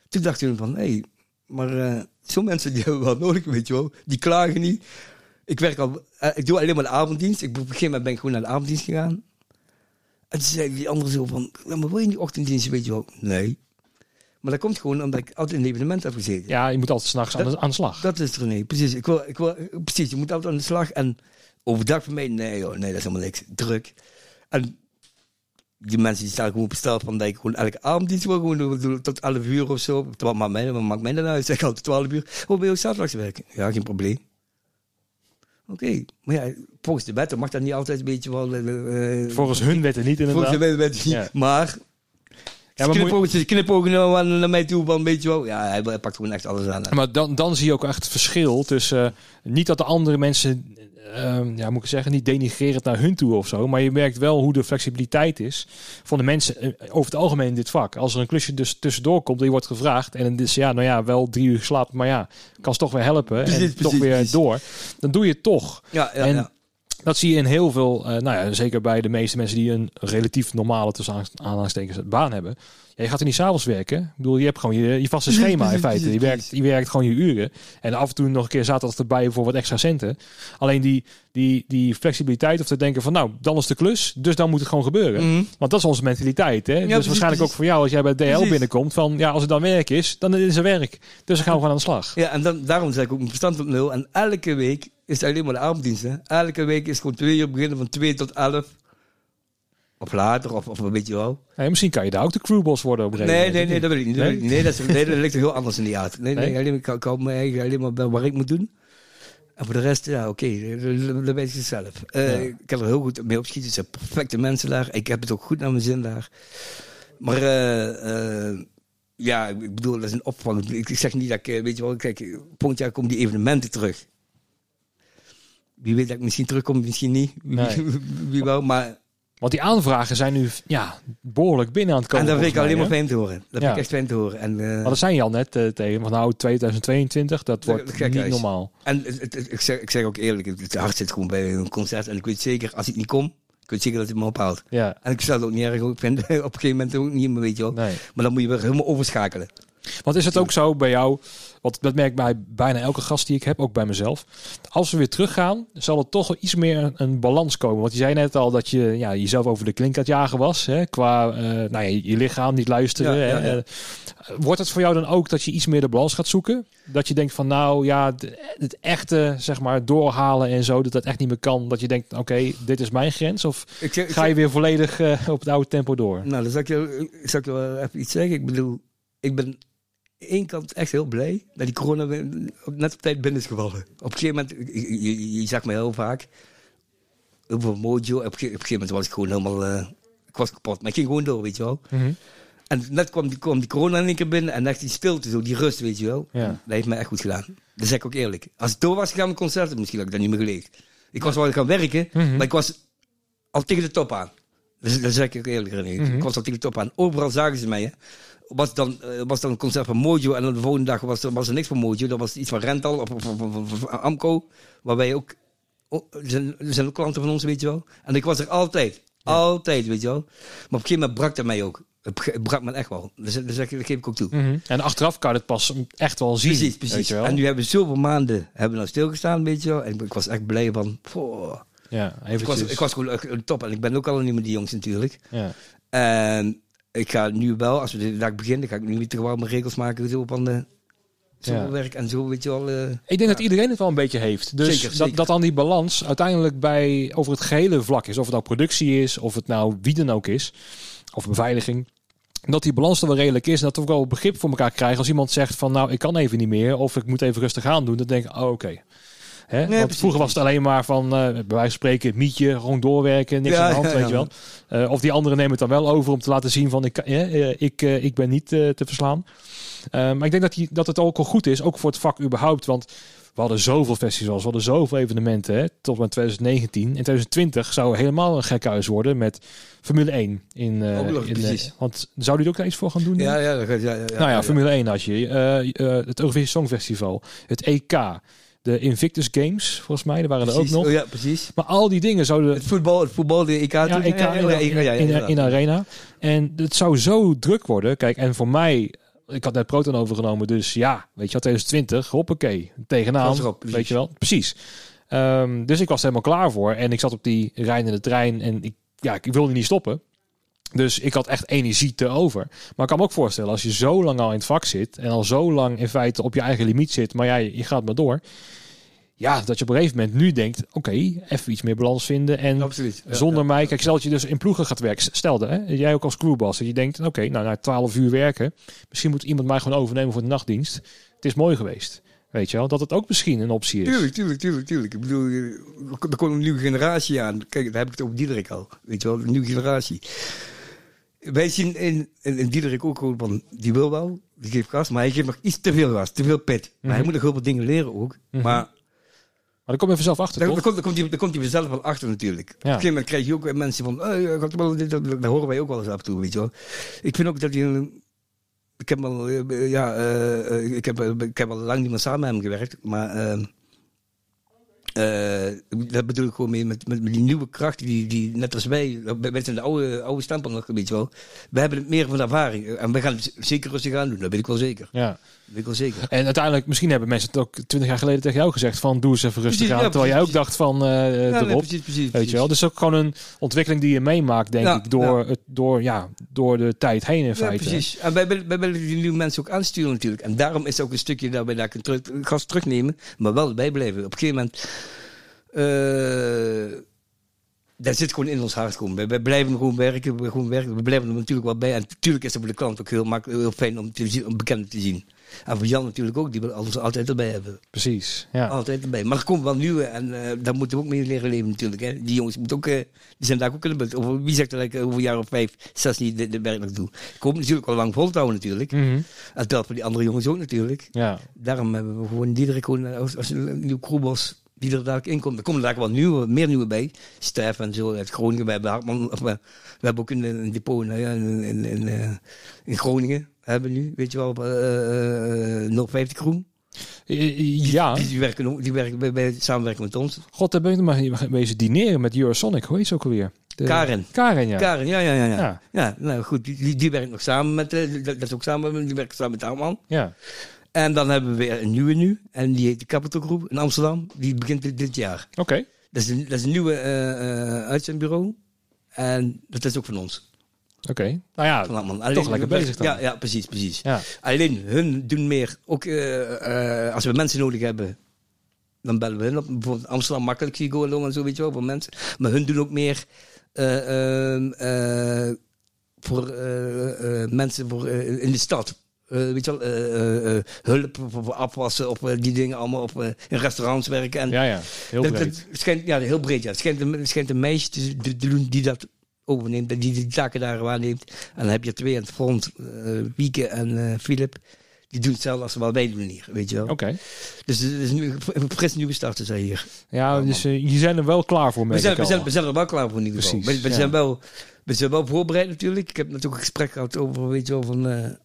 Toen dacht ik van, hé, hey, maar eh zo'n mensen die hebben we wel nodig, weet je wel. Die klagen niet. Ik werk al, eh, ik doe alleen maar de avonddienst. Ik, op een gegeven moment ben ik gewoon naar de avonddienst gegaan. En toen zei die andere zo van, ja, maar wil je die ochtenddienst, weet je wel? Nee. Maar dat komt gewoon omdat ik altijd in een evenement heb gezeten.
Ja, je moet altijd s'nachts aan, de- aan de slag.
Dat is het, René. Precies. Ik wil, ik wil, precies. Je moet altijd aan de slag. En overdag voor mij, nee joh, nee, dat is helemaal niks. Druk. En die mensen die staan gewoon besteld van dat ik gewoon elke avond wil, gewoon doe- doe tot 11 uur of zo. Wat maakt mij, wat maakt mij dan uit? Ik zeg altijd 12 uur. Hoe ben je ook zaterdags werken? Ja, geen probleem. Oké, maar ja, volgens de wetten mag dat niet altijd een beetje wel... eh, eh,
Volgens hun wetten niet
Volgens
inderdaad.
de wetten niet.
Ja.
Maar...
Ja, maar,
knipogen, knipogen naar mij toe van, weet je wel... Ja, hij, hij pakt gewoon echt alles aan.
maar dan, dan zie je ook echt het verschil tussen... eh, niet dat de andere mensen, ehm, ja, moet ik zeggen, niet denigrerend naar hun toe of zo. Maar je merkt wel hoe de flexibiliteit is van de mensen eh, over het algemeen in dit vak. Als er een klusje dus tussendoor komt en je wordt gevraagd. En het is ja, nou ja, wel drie uur geslapen. Maar ja, kan ze toch weer helpen.
Precies,
en
precies,
toch weer
precies.
door. Dan doe je het toch.
Ja, ja,
En
ja.
Dat zie je in heel veel, eh, nou ja, zeker bij de meeste mensen die een relatief normale tussen aanhalingstekens, baan hebben. Ja, je gaat er niet s'avonds werken. Ik bedoel, je hebt gewoon je, je vaste schema in feite. Je werkt, je werkt gewoon je uren. En af en toe nog een keer zaterdag erbij voor wat extra centen. Alleen die, die, die flexibiliteit of te denken van nou, dan is de klus, dus dan moet het gewoon gebeuren.
Mhm.
Want dat is onze mentaliteit. Hè? dus
precies,
waarschijnlijk
precies.
ook voor jou als jij bij DL
Precies.
binnenkomt. Van ja, als het dan werk is, dan is het werk. Dus dan gaan we gewoon aan de slag.
Ja, en dan, daarom zeg ik ook mijn verstand op nul. En elke week is alleen maar de avonddienst. Hè. Elke week is gewoon twee uur beginnen van 2 tot 11. Of later, of, of een beetje wel.
Hey, misschien kan je daar ook de crewboss worden op een
Nee, nee, nee, dat wil ik niet. Nee, dat, is, nee, dat ligt er heel anders in die aard. Nee, nee,
Nee?
alleen, ik, hou me eigen alleen maar bij waar ik moet doen. En voor de rest, ja, oké, dat dat weet ik zelf. Eh,
Ja.
Ik kan er heel goed mee opschieten. Het zijn perfecte mensen daar. Ik heb het ook goed naar mijn zin daar. Maar eh, eh, ja, ik bedoel, dat is een opvang. Ik zeg niet dat ik, weet je wel, kijk, volgend jaar komen die evenementen terug. Wie weet dat ik misschien terugkom, misschien niet.
Nee.
Wie, wie wel, maar...
Want die aanvragen zijn nu ja, behoorlijk binnen aan het komen.
en dat vind ik alleen maar fijn te horen. Dat
Ja.
vind ik echt fijn te horen. En, eh,
Maar dat zijn je al net eh, tegen. Van nou, 2022, dat wordt
dat
niet normaal.
En het- het- ik, zeg, ik zeg ook eerlijk, het, het hart zit gewoon bij een concert. En ik weet zeker, als ik niet kom, ik weet zeker dat hij me ophaalt.
Ja,
En ik stel het ook niet erg. ook. Ik vind op een gegeven moment ook niet meer, weet je wel.
nee.
Maar dan moet je weer helemaal overschakelen.
Want is het ook zo bij jou, want dat merk ik bij bijna elke gast die ik heb, ook bij mezelf. Als we weer teruggaan, zal er toch wel iets meer een, een balans komen. Want je zei net al dat je ja, jezelf over de klink aan het jagen was. Hè, qua eh, nou ja, je, lichaam niet luisteren.
Ja, ja,
hè.
ja.
Eh, Wordt het voor jou dan ook dat je iets meer de balans gaat zoeken? Dat je denkt van nou ja, het echte zeg maar doorhalen en zo, dat dat echt niet meer kan. Dat je denkt oké, dit is mijn grens. Of
Ik zeg, ik
ga je weer volledig eh, op het oude tempo door?
nou, dan zal ik, je, zal ik je wel even iets zeggen. Ik bedoel, ik ben ene kant echt heel blij dat die corona net op tijd binnen is gevallen. Op een gegeven moment, je, je, je zag me heel vaak, veel mojo. Op een ge- op een gegeven moment was ik gewoon helemaal, ik was kapot. Maar ik ging gewoon door, weet je wel.
Mhm.
En net kwam die, kwam die corona in één keer binnen en echt die stilte, zo, die rust, weet je wel.
Ja.
Dat heeft mij echt goed gedaan. Dat zeg ik ook eerlijk. Als ik door was gegaan met concerten, misschien had ik dat niet meer geleefd. Ik was wel gaan werken,
Mhm.
maar ik was al tegen de top aan. Dus, dat zeg ik ook eerlijk, René.
Mhm.
Ik was al tegen de top aan. Overal zagen ze mij, hè. Was dan, eh, was dan een concert van Mojo en dan de volgende dag was er, was er niks van Mojo. Dat was iets van Rental of, of, of, of- of Amco, waarbij ook, oh, er zijn, er zijn ook klanten van ons, weet je wel. En ik was er altijd. Altijd, weet je wel. Maar op een gegeven moment brak dat mij ook. Het brak- me echt wel. Dus, dus dat geef ik ook toe.
Mhm. En achteraf kan het pas echt wel zien.
Precies, precies.
wel?
En nu hebben we zoveel maanden hebben we nou stilgestaan, weet je wel. En ik, ik was echt blij van, poh.
Ja,
Ik was, ik was gewoon een top. En ik ben ook al niet meer die jongens natuurlijk.
ja.
En ik ga nu wel, als we de dag beginnen, ga ik nu toch wel mijn regels maken zo van de zo
Ja.
werk en zo, weet je wel. eh.
Ik denk dat iedereen het wel een beetje heeft. Dus
Zeker,
dat,
zeker.
dat dan die balans uiteindelijk bij over het gehele vlak is. Of het nou productie is, of het nou wie dan ook is. Of beveiliging. Dat die balans er wel redelijk is. En dat we ook wel begrip voor elkaar krijgen. Als iemand zegt van nou ik kan even niet meer. Of ik moet even rustig aan doen. Dan denk ik oh, oké. Hè? Want vroeger was het alleen maar van, eh, bij wijze van spreken, het mietje, gewoon doorwerken, niks
Ja,
aan de hand,
ja,
weet je wel. Eh, of die anderen nemen het dan wel over om te laten zien van, ik, eh, ik, ik ben niet te verslaan. Maar ik denk dat, die, dat het ook al goed is, ook voor het vak überhaupt. Want we hadden zoveel festivals, we hadden zoveel evenementen, hè, tot en met 2019. In 2020 zou helemaal een gekhuis worden met Formule 1. In,
precies.
want zou die er ook iets voor gaan doen?
Ja, ja, ja, ja, ja,
nou ja, Formule 1 had je. eh, het Eurovisie Songfestival. Het EK. De Invictus Games, volgens mij. Er waren er ook nog.
Oh, ja, precies.
Maar al die dingen zouden...
Het voetbal, het voetbal, de EK.
Ja,
toen.
EK
ja,
in,
ja,
in, Arena. En het zou zo druk worden. Kijk, en voor mij... Ik had net Proton overgenomen, dus ja, weet je wat, 2020, hoppakee, tegenaan,
erop,
weet je wel, precies. Ehm, dus ik was er helemaal klaar voor en ik zat op die rijdende trein en ik, ja, ik wilde niet stoppen. Dus ik had echt energie te over. Maar ik kan me ook voorstellen, als je zo lang al in het vak zit en al zo lang in feite op je eigen limiet zit, maar ja, je, gaat maar door. ja, dat je op een gegeven moment nu denkt, oké, even iets meer balans vinden. En
Absoluut. Ja,
zonder
ja.
mij, kijk, stel dat je dus in ploegen gaat werken. Stelde, hè, jij ook als crewbas, dat je denkt, oké, nou na 12 uur werken, misschien moet iemand mij gewoon overnemen voor de nachtdienst. Het is mooi geweest. Weet je wel, dat het ook misschien een optie is.
Tuurlijk, tuurlijk, tuurlijk, tuurlijk. Ik bedoel, eh, er komt een nieuwe generatie aan. Kijk, daar heb ik het over Diederik al. Weet je wel, een nieuwe generatie. Wij zien in, in, in Diederik ook gewoon van, die wil wel, die geeft gas, maar hij geeft nog iets te veel gas, te veel pit. Maar hij
Mhm.
moet nog heel veel dingen leren ook.
Mhm.
Maar
Maar dan kom je vanzelf achter,
daar, komt, komt hij, komt hij vanzelf wel achter natuurlijk. Op een gegeven moment krijg je ook mensen van, oh, ja, dat, horen wij ook wel eens af en toe, weet je wel. Ik vind ook dat hij ik heb al, eh, ja, eh, ik heb, ik heb al lang niet meer samen met hem gewerkt, maar ehm, eh, dat bedoel ik gewoon mee met, met, die nieuwe krachten die, die net als wij, wij zijn de oude, oude stempel nog, weet je wel. We hebben het meer van ervaring en we gaan het zeker rustig aan doen, dat weet ik wel zeker.
Ja.
Dat weet ik wel zeker.
En uiteindelijk, misschien hebben mensen het ook 20 jaar geleden tegen jou gezegd van doe eens even rustig
Precies,
aan.
ja,
terwijl jij ook dacht van eh
Ja,
erop.
nee, precies, precies,
Weet je wel? Dus ook gewoon een ontwikkeling die je meemaakt, denk
Ja,
ik, door, het, door, ja, door de tijd heen in
Ja,
feite.
precies. En wij willen, wij willen die nieuwe mensen ook aansturen natuurlijk. En daarom is ook een stukje dat wij daar gas terugnemen, maar wel bijblijven. Op een gegeven moment, eh dat zit gewoon in ons hart. Gewoon. Wij, wij blijven gewoon werken, we, gewoon werken. we blijven er natuurlijk wel bij. En natuurlijk is het voor de klant ook heel, makkelijk, heel fijn om, te zien, om bekenden te zien. En voor Jan natuurlijk ook, die wil ons altijd erbij hebben.
Precies, ja.
Altijd erbij. Maar er komen wel nieuwe en eh, daar moeten we ook mee leren leven natuurlijk. Hè. Die jongens moeten ook, eh, die zijn daar ook in de Over Wie zegt dat ik over een jaar of vijf, zes niet dit, dit werk nog doe? Ik hoop natuurlijk wel lang vol te houden natuurlijk.
Mhm.
En dat voor die andere jongens ook natuurlijk.
ja.
Daarom hebben we gewoon Diederik gewoon als, als een nieuw crewbos die er dadelijk in komt. Er komen daar wel nieuwe, meer nieuwe bij. Stef en zo uit Groningen. We hebben, Hartman, we, hebben ook een, een depot nou ja, in, in, in, eh, in Groningen. Hebben we nu, weet je wel, eh, eh, 050 crew.
Eh, Ja,
Die, die werken, die werken bij, bij samenwerken met ons.
god, daar ben ik nog maar dineren met Eurosonic. Hoe heet ze ook alweer? De-
Karen.
Karen, ja.
Karen, ja, ja, ja. Ja,
Ja.
ja. nou goed, die, die, werkt nog samen met, eh, dat, dat is ook samen, die werkt samen met Arman.
ja.
En dan hebben we weer een nieuwe nu. En die heet de Capital Group in Amsterdam. Die begint dit, dit jaar.
Oké.
Dat is een, dat is een nieuwe eh eh, uitzendbureau. En dat is ook van ons.
Oké. Nou ja,
Van Arman.
toch lekker bezig dan.
Ja, ja precies, precies.
ja.
Alleen hun doen meer. Ook eh, eh, als we mensen nodig hebben. Dan bellen we hun op. Bijvoorbeeld Amsterdam makkelijk gewoon en zo, weet je wel, voor mensen. Maar hun doen ook meer eh, ehm, eh, voor mensen voor, in de stad. Eh, weet je wel, eh, eh, hulp voor, voor afwassen of die dingen allemaal. Of eh, in restaurants werken. En
ja, ja. Heel
dat,
breed.
dat schijnt, ja, heel breed. Ja. Het, schijnt een, schijnt een meisje te, te doen die dat overneemt, die die taken daar waarneemt. En dan heb je twee aan het front, Wieke en Philip. Die doen hetzelfde als wat wij doen hier, weet je wel.
Oké.
Dus het is nu een frisse nieuwe start is hij hier.
Ja, dus je zijn er wel klaar voor,
We zijn, we, zijn, we zijn er wel klaar voor in ieder geval.
Precies,
We, we
ja.
zijn wel, we zijn wel voorbereid natuurlijk. Ik heb natuurlijk een gesprek gehad over, weet je wel, van...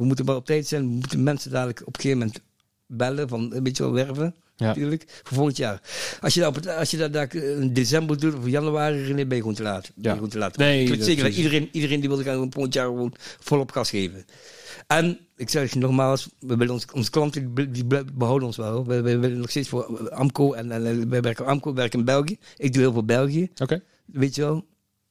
we moeten wel op tijd zijn. We moeten mensen dadelijk op een gegeven moment bellen, van een beetje wel werven.
Ja.
Natuurlijk, voor volgend jaar. Als je dat, op het- als je dat daar in december doet of januari, René, ben je gewoon te laat. Ben je
Ja.
gewoon te laat.
Nee,
ik weet
dat
zeker dat iedereen, iedereen die wil gaan volgend jaar gewoon volop gas geven. En ik zeg je nogmaals, we willen ons, onze klanten die, behouden ons wel. We, we willen nog steeds voor Amco en, en wij werken Amco werken in België. Ik doe heel veel België,
Oké.
weet je wel.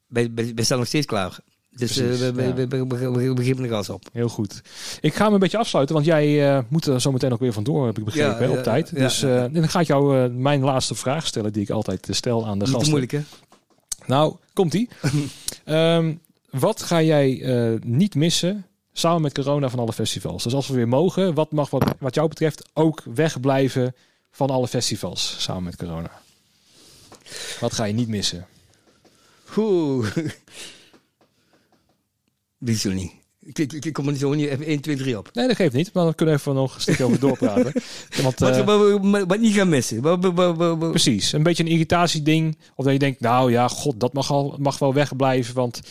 Wij, wij, wij staan nog steeds klaar. Dus eh,
Precies,
we, we,
ja.
we, we, we, we- we geven de gas op.
Heel goed. Ik ga hem een beetje afsluiten, want jij eh, moet er zo meteen ook weer vandoor, heb ik begrepen,
Ja,
hè, op
ja,
tijd. dus eh, dan ga ik jou mijn laatste vraag stellen, die ik altijd stel aan de
Niet
gasten.
moeilijk, hè?
Nou, komt-ie. Ehm, wat ga jij niet missen samen met corona van alle festivals? Dus als we weer mogen, wat mag wat, wat jou betreft ook wegblijven van alle festivals samen met corona? Wat ga je niet missen?
Oeh. Weet zo niet. Ik, ik, ik kom er niet zo niet even 1, 2, 3 op.
Nee, dat geeft niet, maar dan kunnen we even nog een stukje over doorpraten. Want,
Wat,
eh,
wat, wat, niet gaan missen. Wat,
Precies, een beetje een irritatieding. Of dat je denkt, nou ja, god, dat mag, al, mag wel wegblijven, want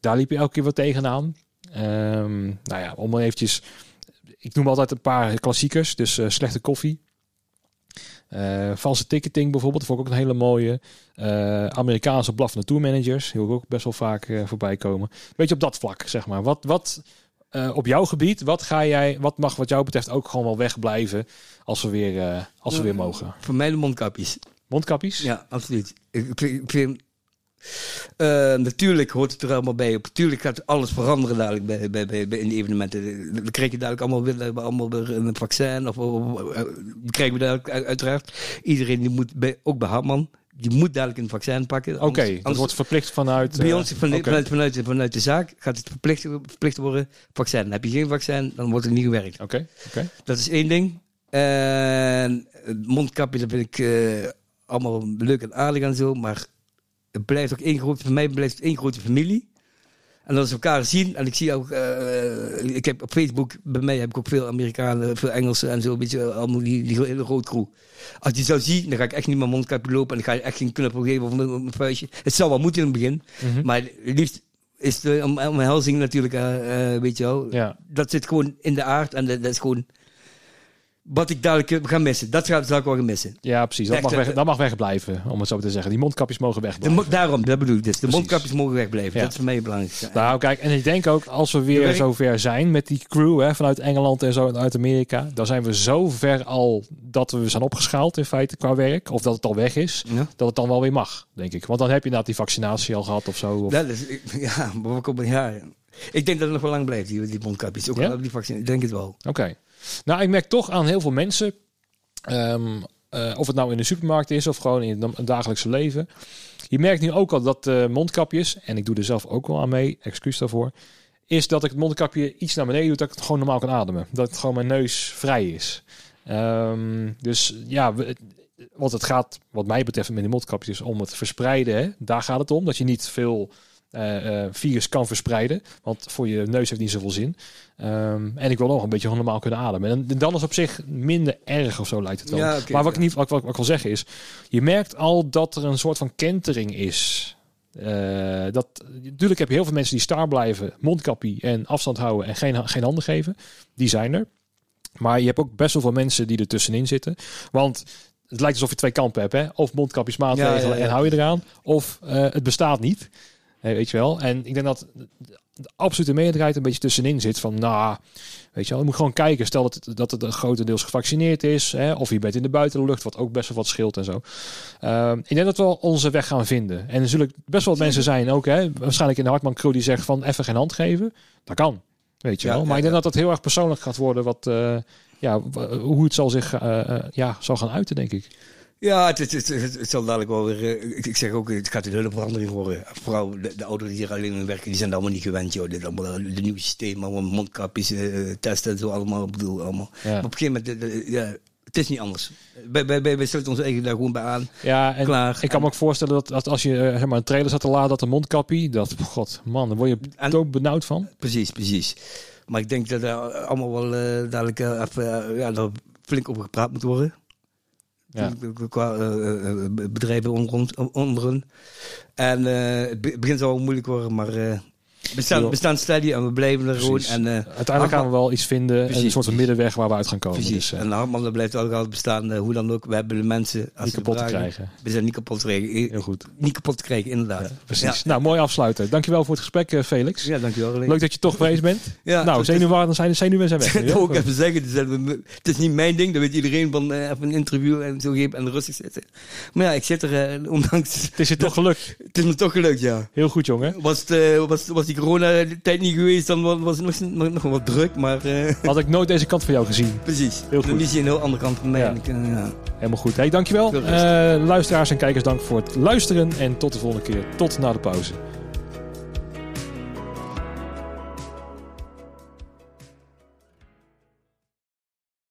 daar liep je elke keer wat tegenaan. Ehm nou ja, om maar eventjes... Ik noem altijd een paar klassiekers, dus eh, slechte koffie. Eh valse ticketing bijvoorbeeld, vond ik ook een hele mooie. Eh, Amerikaanse blaffende tourmanagers, heel ook best wel vaak eh, voorbij komen. Beetje op dat vlak, zeg maar. Wat, wat op jouw gebied, wat ga jij, wat mag wat jou betreft ook gewoon wel wegblijven als we weer, als we weer mogen?
Voor mij de mondkapjes.
Mondkapjes?
Ja, absoluut. Ik, ik, vind- ik vind... Eh, natuurlijk hoort het er allemaal bij. Natuurlijk gaat alles veranderen dadelijk bij, bij, bij, bij in de evenementen. Dan krijg je dadelijk allemaal weer, allemaal weer een vaccin. Of, of, of, eh, krijgen we dadelijk uit- uiteraard. Iedereen die moet, bij, ook bij Hartman, die moet dadelijk een vaccin pakken.
Oké, dat
anders-
wordt verplicht vanuit...
bij
eh,
ons vanuit,
oké.
vanuit, vanuit, vanuit de zaak gaat het verplicht, verplicht worden. Vaccin. Heb je geen vaccin, dan wordt er niet gewerkt.
Oké, oké.
Dat is één ding. En het mondkapje, dat vind ik allemaal leuk en aardig en zo. Maar het blijft ook één grote, voor mij blijft het één grote familie. En als we elkaar zien, en ik zie ook, eh, ik heb op Facebook, bij mij heb ik ook veel Amerikanen, veel Engelsen en zo, een beetje allemaal die, die hele grote crew. Als je zou zien, dan ga ik echt niet mijn mondkapje lopen en dan ga je echt geen knuppel geven of een vuistje. Het zou wel moeten in het begin,
Mhm.
maar het liefst is de om- omhelzing natuurlijk, eh, eh, weet je wel,
Ja,
dat zit gewoon in de aard en dat, dat is gewoon wat ik dadelijk eh, ga missen. Dat zal ik wel gaan missen.
ja, precies. Dat
Echt,
mag,
eh,
weg, dat mag wegblijven, om het zo te zeggen. Die mondkapjes mogen wegblijven.
daarom, dat bedoel ik dus. De
Precies.
mondkapjes mogen wegblijven.
Ja.
Dat is voor mij het belangrijkste.
Nou, kijk, en ik denk ook als we weer zover zijn met die crew hè, vanuit Engeland en zo en uit Amerika, dan zijn we zo ver al dat we zijn opgeschaald in feite qua werk, of dat het al weg is,
Ja.
dat het dan wel weer mag, denk ik. Want dan heb je inderdaad die vaccinatie al gehad of zo. Of,
Dat is, ik- ja, maar we komen, ja, ik denk dat het nog wel lang blijft, die, die mondkapjes. Ook
Ja?
al die vaccin, ik denk het wel.
Oké. Nou, ik merk toch aan heel veel mensen, ehm, eh, of het nou in de supermarkt is of gewoon in het dagelijkse leven. Je merkt nu ook al dat eh, mondkapjes, en ik doe er zelf ook wel aan mee, excuus daarvoor, is dat ik het mondkapje iets naar beneden doe, dat ik het gewoon normaal kan ademen. Dat het gewoon mijn neus vrij is. Ehm, dus ja, we, want het gaat, wat mij betreft, met de mondkapjes om het verspreiden. Daar gaat het om, dat je niet veel eh, eh, virus kan verspreiden. Want voor je neus heeft niet zoveel zin. Ehm, en ik wil nog een beetje normaal kunnen ademen. En dan is op zich minder erg of zo lijkt het wel.
Ja,
maar wat ik, niet, wat, ik- wat, ik- wat ik wil zeggen is, je merkt al dat er een soort van kentering is. Eh, dat, natuurlijk heb je heel veel mensen die star blijven, mondkappie en afstand houden en geen, geen handen geven. Die zijn er. Maar je hebt ook best wel veel mensen die er tussenin zitten. Want het lijkt alsof je twee kampen hebt. Hè? Of mondkapjes maatregelen
Ja, ja, ja.
en hou je eraan. Of het bestaat niet. Weet je wel. En ik denk dat de absolute meerderheid een beetje tussenin zit. Van nou, weet je wel, je moet gewoon kijken. Stel dat het, dat het grotendeels gevaccineerd is. Hè? Of je bent in de buitenlucht, wat ook best wel wat scheelt en zo. Ehm, ik denk dat we onze weg gaan vinden. En er zullen best wel wat mensen zijn ook. Hè? Waarschijnlijk in de Hartman crew die zegt van even geen hand geven. Dat kan. Weet je
Ja,
wel. Maar ik denk
ja.
dat dat heel erg persoonlijk gaat worden. Wat, eh, ja, hoe het zal zich eh, eh, ja, zal gaan uiten, denk ik.
Ja, het, het, het, het, het zal dadelijk wel weer... eh, ik, ik zeg ook, het gaat een hele verandering worden. Vooral de, de ouderen die hier alleen in werken, die zijn er allemaal niet gewend. Joh. Dit allemaal, de nieuwe systeem, allemaal mondkapjes, eh, testen en zo allemaal. Ik bedoel, allemaal.
Ja.
Maar op een gegeven moment, de- de- ja, het is niet anders. Wij, wij, wij, wij sluiten ons eigen daar gewoon bij aan.
Ja, en
Klaar.
ik kan me ook voorstellen dat, dat als je eh, zeg maar, een trailer zat te laden, dat een mondkapje, dat, god, man, daar word je
En-
dood benauwd van.
Precies, precies. Maar ik denk dat er allemaal wel eh, dadelijk eh, even, eh, ja, daar flink over gepraat moet worden.
Ja.
Qua bedrijven onder. En eh, het be- begint wel moeilijk worden, maar eh, we, staan,
Ja.
we staan steady en we blijven er gewoon. En, eh,
Uiteindelijk gaan we wel iets vinden,
Precies,
een soort van middenweg waar we uit gaan komen.
precies.
Dus, eh,
en Hartman blijft ook altijd bestaan, eh, hoe dan ook. We hebben de mensen... Als
niet kapot te krijgen.
We zijn niet kapot te krijgen.
Heel goed.
Niet kapot te krijgen, inderdaad.
Ja, precies. Nou, mooi afsluiten. Dankjewel voor het gesprek, Felix.
Ja, dankjewel.
Leuk dat je toch geweest bent.
Ja,
nou, zenuwen zijn, zenuwen zijn weg.
Dat ik even zeggen. Dus, het is niet mijn ding. Dat weet iedereen van even een interview en zo geven en rustig zitten. Maar ja, ik zit er, ondanks...
Het is je toch gelukt.
Het is me toch gelukt, ja.
Heel goed, jongen.
Was, het, was, was die coronatijd niet geweest, dan wa- was het nog, nog, nog wat druk. Maar eh,
Had ik nooit deze kant van jou gezien.
precies.
Heel goed.
Dan is hij een heel andere kant van mij.
Ja.
Eh, ja.
Helemaal goed. Hey, dankjewel. Eh luisteraars en kijkers, dank voor het luisteren. En tot de volgende keer. Tot na de pauze.